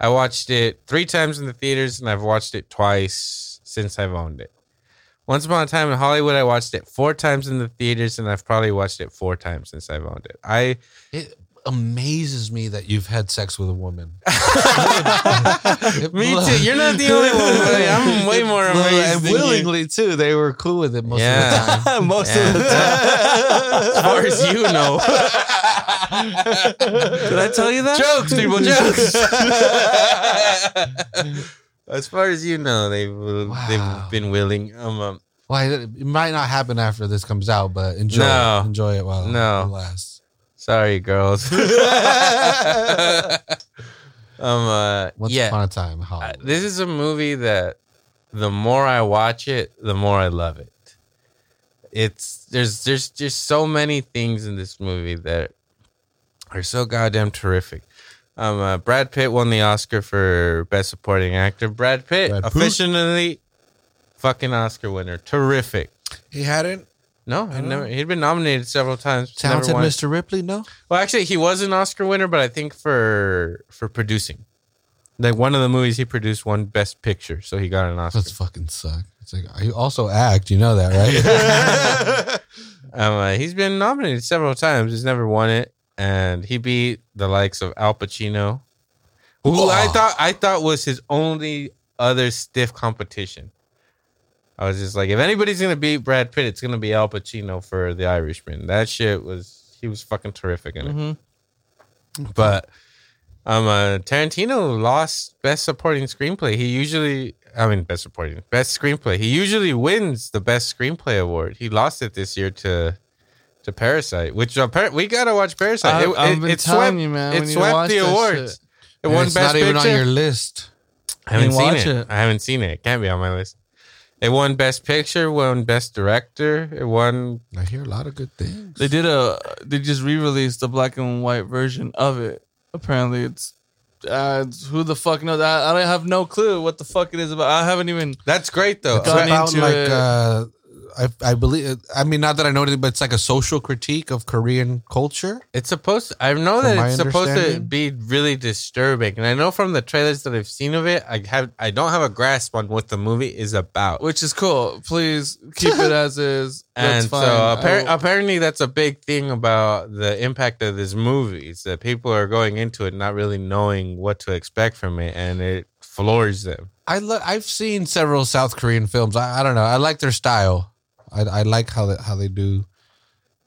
I watched it three times in the theaters, and I've watched it twice since I've owned it. Once Upon a Time in Hollywood, I watched it four times in the theaters, and I've probably watched it four times since I've owned it. I It amazes me that you've had sex with a woman. Me too. You're not the only one. buddy. I'm way more Well, amazed. and than you. willingly too. They were cool with it most Yeah. of the time. Most Yeah. of the time. As far as you know. Did I tell you that? jokes, people, jokes. as far as you know, they've Wow. they've been willing. Um, um, Well, it it might not happen after this comes out, but enjoy No. it. Enjoy it while No. it lasts. Sorry, girls. um, uh, Once yeah. upon a time, I- Hollywood. this is a movie that the more I watch it, the more I love it. It's there's there's just so many things in this movie that are so goddamn terrific. Um, uh, Brad Pitt won the Oscar for Best Supporting Actor. Brad Pitt, Brad Pitt. officially fucking Oscar winner. Terrific. he hadn't No, I never. He'd been nominated several times. never talented won. Mr. Ripley. No, Well, actually, he was an Oscar winner, but I think for for producing, like one of the movies he produced won Best Picture, so he got an Oscar. that's fucking suck. It's like I also act. You know that, right? Um, uh, he's been nominated several times. He's never won it, and he beat the likes of Al Pacino, who I thought I thought was his only other stiff competition. I was just like, if anybody's gonna beat Brad Pitt, it's gonna be Al Pacino for The Irishman. That shit was he was fucking terrific in it. hmm But um, uh, Tarantino lost Best Supporting Screenplay. He usually, I mean, Best Supporting, Best Screenplay. He usually wins the Best Screenplay award. He lost it this year to to Parasite, which appar- we gotta watch Parasite. It, I've it, been it telling swept, you, man, It we swept the awards. shit. It And won it's Best not even on your list. I haven't seen it. it. I haven't seen it. It can't be on my list. It won Best Picture. Won Best Director. It won. I hear a lot of good things. They did a. They just re-released the black and white version of it. Apparently, it's. Uh, who the fuck knows? I, I don't have no clue what the fuck it is about. I haven't even. That's great though. It's about into like it. uh, I I believe. I mean, not that I know anything, but it's like a social critique of Korean culture. It's supposed. To, I know that it's supposed to be really disturbing, and I know from the trailers that I've seen of it, I have. I don't have a grasp on what the movie is about. Which is cool. Please keep it as is. That's and fine. so appar- apparently, that's a big thing about the impact of this movie. Is that people are going into it not really knowing what to expect from it, and it floors them. I lo- I've seen several South Korean films. I, I don't know. I like their style. I, I like how they, how they do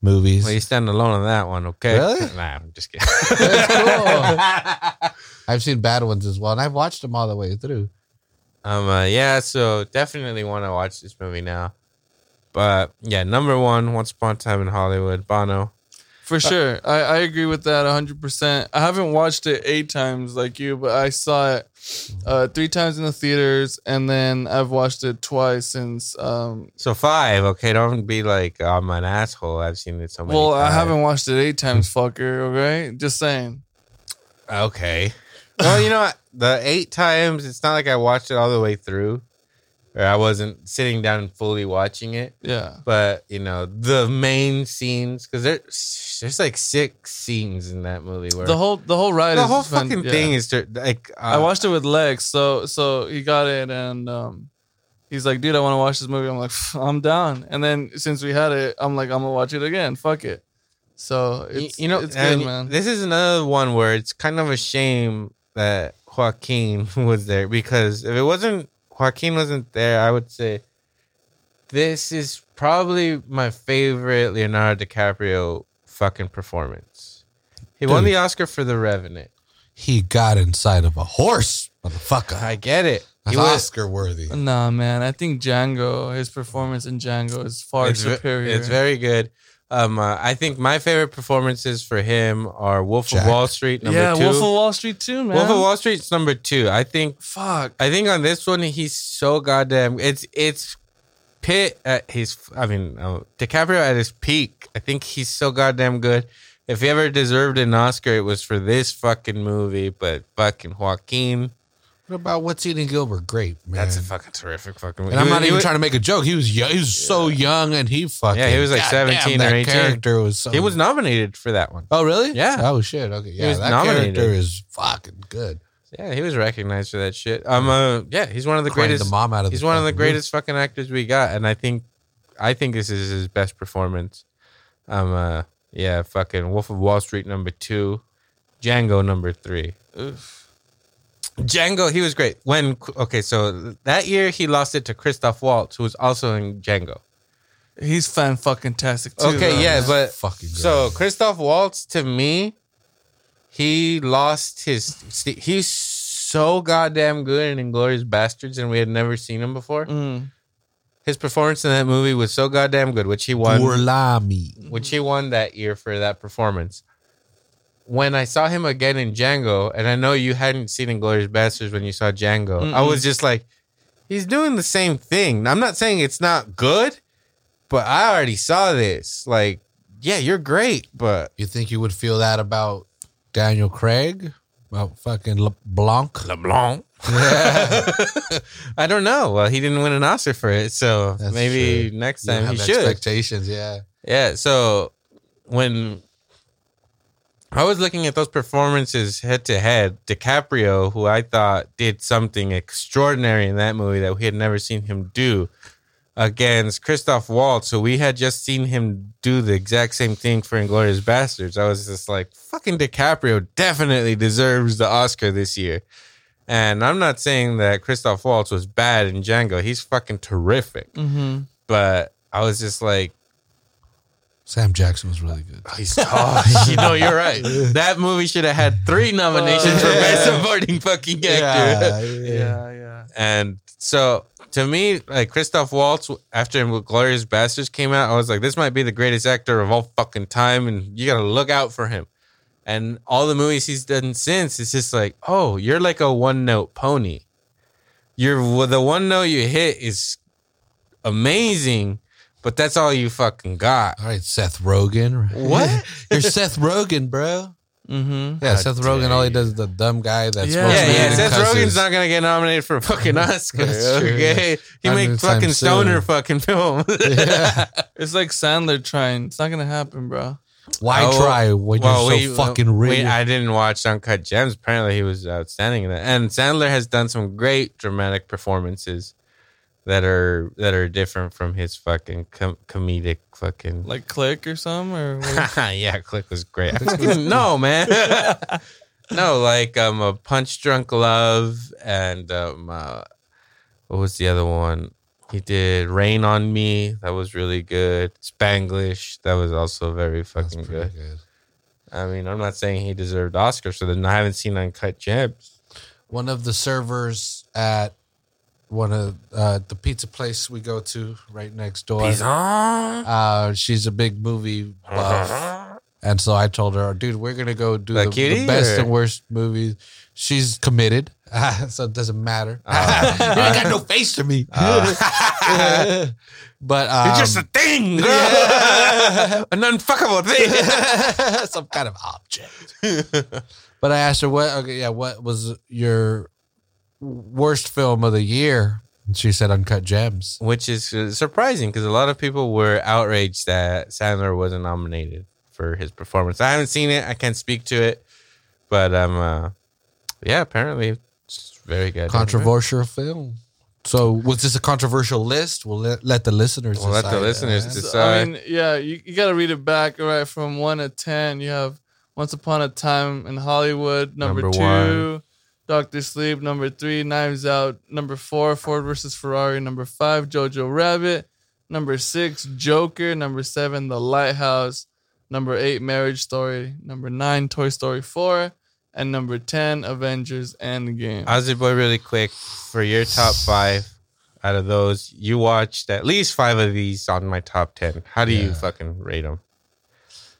movies. Well, you stand alone on that one, okay? Really? Nah, I'm just kidding. I've seen bad ones as well, and I've watched them all the way through. Um, uh, yeah, so definitely want to watch this movie now. But yeah, number one, Once Upon a Time in Hollywood, Banno. For sure. I, I agree with that 100%. I haven't watched it eight times like you, but I saw it uh, three times in the theaters, and then I've watched it twice since. Um, So five, okay, don't be like I'm an asshole. I've seen it so many. well, I times. haven't watched it eight times, fucker, okay? Just saying. Okay. Well, you know what? The eight times, it's not like I watched it all the way through, or I wasn't sitting down and fully watching it. Yeah. But you know, the main scenes, because there's there's like six scenes in that movie where The whole the whole ride the whole fan- fucking yeah. thing is to, like uh, I watched it with Lex, so so he got it, and um, he's like, "Dude, I want to watch this movie." I'm like, "I'm down." And then since we had it, I'm like, "I'm gonna watch it again." Fuck it. So it's, you know, it's good, man. This is another one where it's kind of a shame that Joaquin was there because if it wasn't Joaquin wasn't there, I would say this is probably my favorite Leonardo DiCaprio fucking performance. He won the Oscar for The Revenant. he got inside of a horse, motherfucker. I get it. That's He was- Oscar worthy. Nah, man. I think Django, his performance in Django is far it's, ve- superior. it's very good. Um, uh, I think my favorite performances for him are Wolf Jack. of Wall Street number yeah, two. Wolf of Wall Street too, man. Wolf of Wall Street's number two. I think Fuck. I think on this one he's so goddamn. It's it's Pitt at his. I mean uh, DiCaprio at his peak. I think he's so goddamn good. If he ever deserved an Oscar, it was for this fucking movie. But fucking Joaquin, What about What's Eating Gilbert? Great, man. that's a fucking terrific fucking movie. and I'm not even trying to make a joke. He was he was so young, and he fucking Yeah, he was like goddamn, 17 or that 18. Character was so. He was nominated for that one. Oh really? Yeah. Oh shit. Okay. Yeah. was that nominated. character is fucking good. Yeah, he was recognized for that shit. Um, uh, yeah, he's one of the Crying greatest. the mom out of he's the one of the fucking greatest fucking actors we got, and I think, I think this is his best performance. Um, uh, yeah, fucking Wolf of Wall Street number two, Django number three. Oof. Django, he was great. When okay, so that year he lost it to Christoph Waltz, who was also in Django. He's fan fucking tastic too. Okay, though. yeah, but fucking good. so Christoph Waltz to me, he lost his. He's so goddamn good in Inglourious Basterds, and we had never seen him before. Mm. His performance in that movie was so goddamn good, which he won, Burlami. which he won that year for that performance. When I saw him again in Django, and I know you hadn't seen Inglourious Basterds when you saw Django, I Mm-mm. was just like, he's doing the same thing. I'm not saying it's not good, but I already saw this. Like, yeah, you're great, but You think you would feel that about Daniel Craig? About fucking LeBlanc? LeBlanc. I don't know. Well, he didn't win an Oscar for it, so That's maybe true. next You time he have should. expectations, yeah. Yeah. So when I was looking at those performances head to head, DiCaprio, who I thought did something extraordinary in that movie that we had never seen him do, against Christoph Waltz, who we had just seen him do the exact same thing for Inglourious Basterds. I was just like, fucking DiCaprio definitely deserves the Oscar this year. And I'm not saying that Christoph Waltz was bad in Django. He's fucking terrific. Mm-hmm. But I was just like, Sam Jackson was really good. Oh, he's tall. you know, you're right. That movie should have had three nominations for oh, best supporting fucking actor. Yeah, yeah. And so to me, like Christoph Waltz, after Glorious Bastards came out, I was like, this might be the greatest actor of all fucking time, and you gotta look out for him. And all the movies he's done since, it's just like, oh, you're like a one note pony. You're well, the one note you hit is amazing, but that's all you fucking got. All right, Seth Rogen. What? You're Seth Rogen, bro. Mm-hmm. Yeah, How Seth dare Rogen, all he does is the dumb guy that's Yeah. Yeah, yeah. Seth cusses. Rogen's not gonna get nominated for a fucking Oscar. That's true. okay, he Not makes anytime fucking soon. stoner fucking film. It's like Sandler trying. It's not gonna happen, bro. Why Oh, try when well, you're so we- fucking we- rich? I didn't watch Uncut Gems. Apparently, he was outstanding in that. And Sandler has done some great dramatic performances that are that are different from his fucking com- comedic fucking. Like Click or something, or what? yeah, Click was great. I fucking- no, man. no, like um, a Punch Drunk Love and um, uh, what was the other one? He did Rain on Me. That was really good. Spanglish. That was also very fucking good. good. I mean, I'm not saying he deserved Oscars for that. I haven't seen Uncut Gems. One of the servers at one of uh, the pizza place we go to right next door. Uh, she's a big movie buff. And so I told her, dude, we're gonna go do The the, best or- and worst movies. She's committed, so it doesn't matter. Oh. you ain't got no face to me. but um, You're just a thing, girl. An unfuckable thing. some kind of object. but I asked her what. Okay, yeah, what was your worst film of the year? And she said Uncut Gems. Which is uh, surprising because a lot of people were outraged that Sandler wasn't nominated for his performance. I haven't seen it. I can't speak to it. But um, uh, yeah, apparently it's very good. Controversial film. So was this a controversial list? We'll let, let the listeners. We'll let the decide. listeners Uh, decide. I mean, yeah, you, you got to read it back, right? From one to 10, you have Once Upon a Time in Hollywood, number, Number two, Doctor Sleep, number three, Knives Out, number four, Ford versus Ferrari, number five, Jojo Rabbit, number six, Joker, number seven, The Lighthouse, number eight, Marriage Story, number nine, Toy Story 4, and number ten, Avengers Endgame. Ozzy boy, really quick for your top five. Out of those, you watched at least five of these on my top ten. How do you fucking rate them?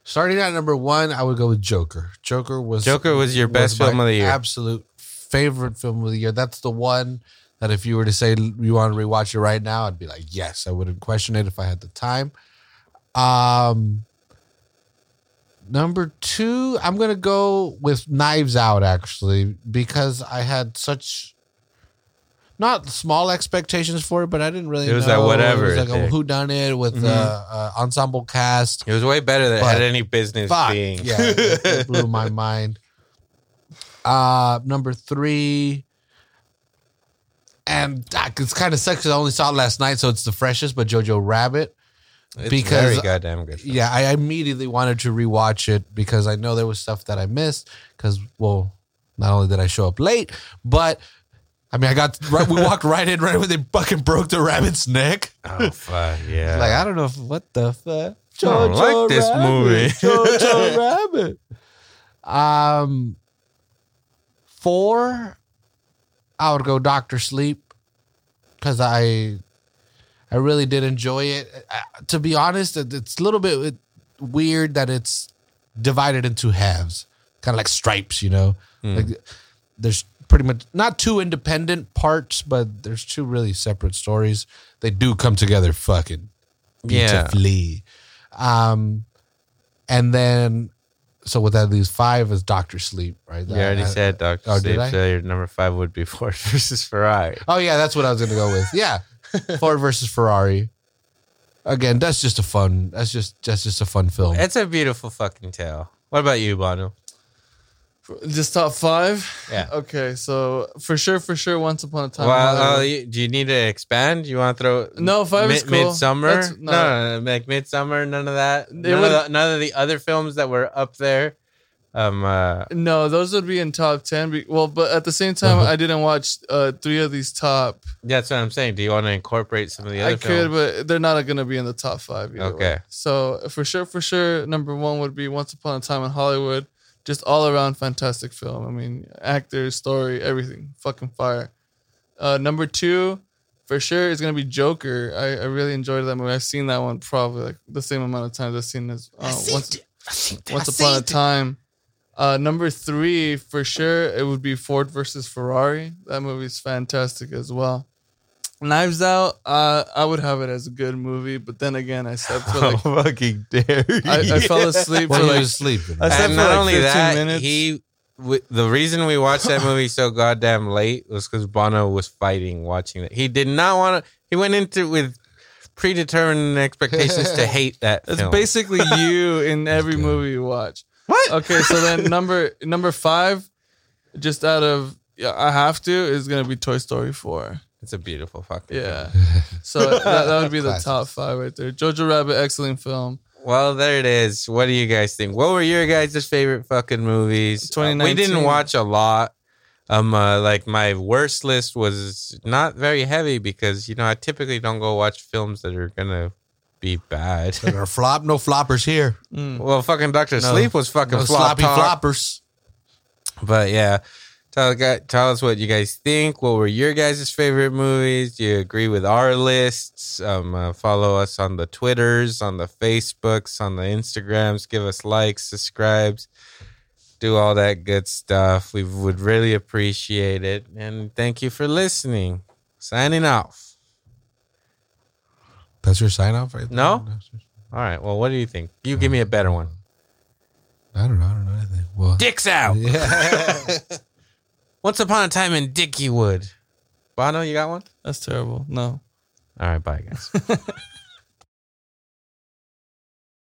Starting at number one, I would go with Joker. Joker was Joker was your best film of the year. Absolute favorite film of the year. That's the one that if you were to say you want to rewatch it right now, I'd be like, yes, I wouldn't question it if I had the time. Um, number two, I'm gonna go with Knives Out actually because I had such not small expectations for it, but I didn't really. It was know. that whatever It was like a thing. who done it with Mhm. uh, uh, ensemble cast. It was way better than it had any business Fuck. being. Yeah, it, it blew my mind. Uh, number three, and uh, it's kind of sucks 'cause I only saw it last night, so it's the freshest. But Jojo Rabbit, It's Because- very goddamn good. yeah, I immediately wanted to rewatch it because I know there was stuff that I missed. Because well, not only did I show up late, but I mean, I got right, we walked right in right when they fucking broke the rabbit's neck. Oh fuck yeah! Like I don't know if, what the fuck. don't like this movie. Jojo Rabbit. Um, four. I would go Doctor Sleep because I, I really did enjoy it. Uh, to be honest, it- it's a little bit weird that it's divided into halves, kind of like stripes. You know, Hmm. like there's pretty much not two independent parts, but there's two really separate stories. They do come together fucking Yeah. beautifully. Um, and then so with that leaves five is Doctor Sleep, right? You already Uh, said Doctor oh, Sleep. I? So your number five would be Ford versus Ferrari. Oh yeah, that's what I was gonna go with. Yeah, Ford versus Ferrari. Again, that's just a fun. That's just that's just a fun film. It's a beautiful fucking tale. What about you, Banno? Just top five. Yeah. Okay, so for sure, for sure, Once Upon a Time. Well, uh, you- do you need to expand? You want to throw No, five is cool. Midsommar? No, no. no, no, like Midsommar. None of that. None, would- of the, none of the other films that were up there. Um, uh, No, those would be in top ten. Be- well, but at the same time, Uh-huh. I didn't watch uh, three of these top. that's what I'm saying. Do you want to incorporate some of the other I could, films? but they're not going to be in the top five. Okay. way. So for sure, for sure, number one would be Once Upon a Time in Hollywood. Just all around fantastic film. I mean, actors, story, everything, fucking fire. Uh, number two, for sure, is gonna be Joker. I, I really enjoyed that movie. I've seen that one probably like the same amount of times I've seen this. Uh, once, once upon a time. Uh, number three, for sure, it would be Ford versus Ferrari. That movie's fantastic as well. Knives Out, uh, I would have it as a good movie, but then again, I slept for like fucking dare you. I, I fell asleep When for he like was sleeping. I slept and for not like only 15 that, minutes. he w- the reason we watched that movie so goddamn late was because Banno was fighting watching it. He did not want to. He went into it with predetermined expectations to hate that. It's film. basically you in every movie you watch. What? Okay, so then number number five, just out of yeah, I have to is gonna be Toy Story four. It's a beautiful fucking. Yeah, film. so that, that would be the Classics. top five right there. Jojo Rabbit, excellent film. Well, there it is. What do you guys think? What were your guys' favorite fucking movies? Uh, we 2019. didn't watch a lot. Um, uh, like my worst list was not very heavy because you know I typically don't go watch films that are gonna be bad. There are flop, no floppers here. Mm. well, fucking Doctor No- Sleep was fucking No flop sloppy talk. floppers. But yeah, tell tell us what you guys think. What were your guys' favorite movies? Do you agree with our lists? Um, uh, follow us on the Twitters, on the Facebooks, on the Instagrams. Give us likes, subscribes, do all that good stuff. We would really appreciate it. And thank you for listening. Signing off. That's your sign off, right? there? No? All right. Well, what do you think? You give me a better one. I don't know. I don't know anything. Well, Dicks out. yeah. Once upon a time in Dickiewood. Banno, you got one? That's terrible. No. All right. Bye, guys.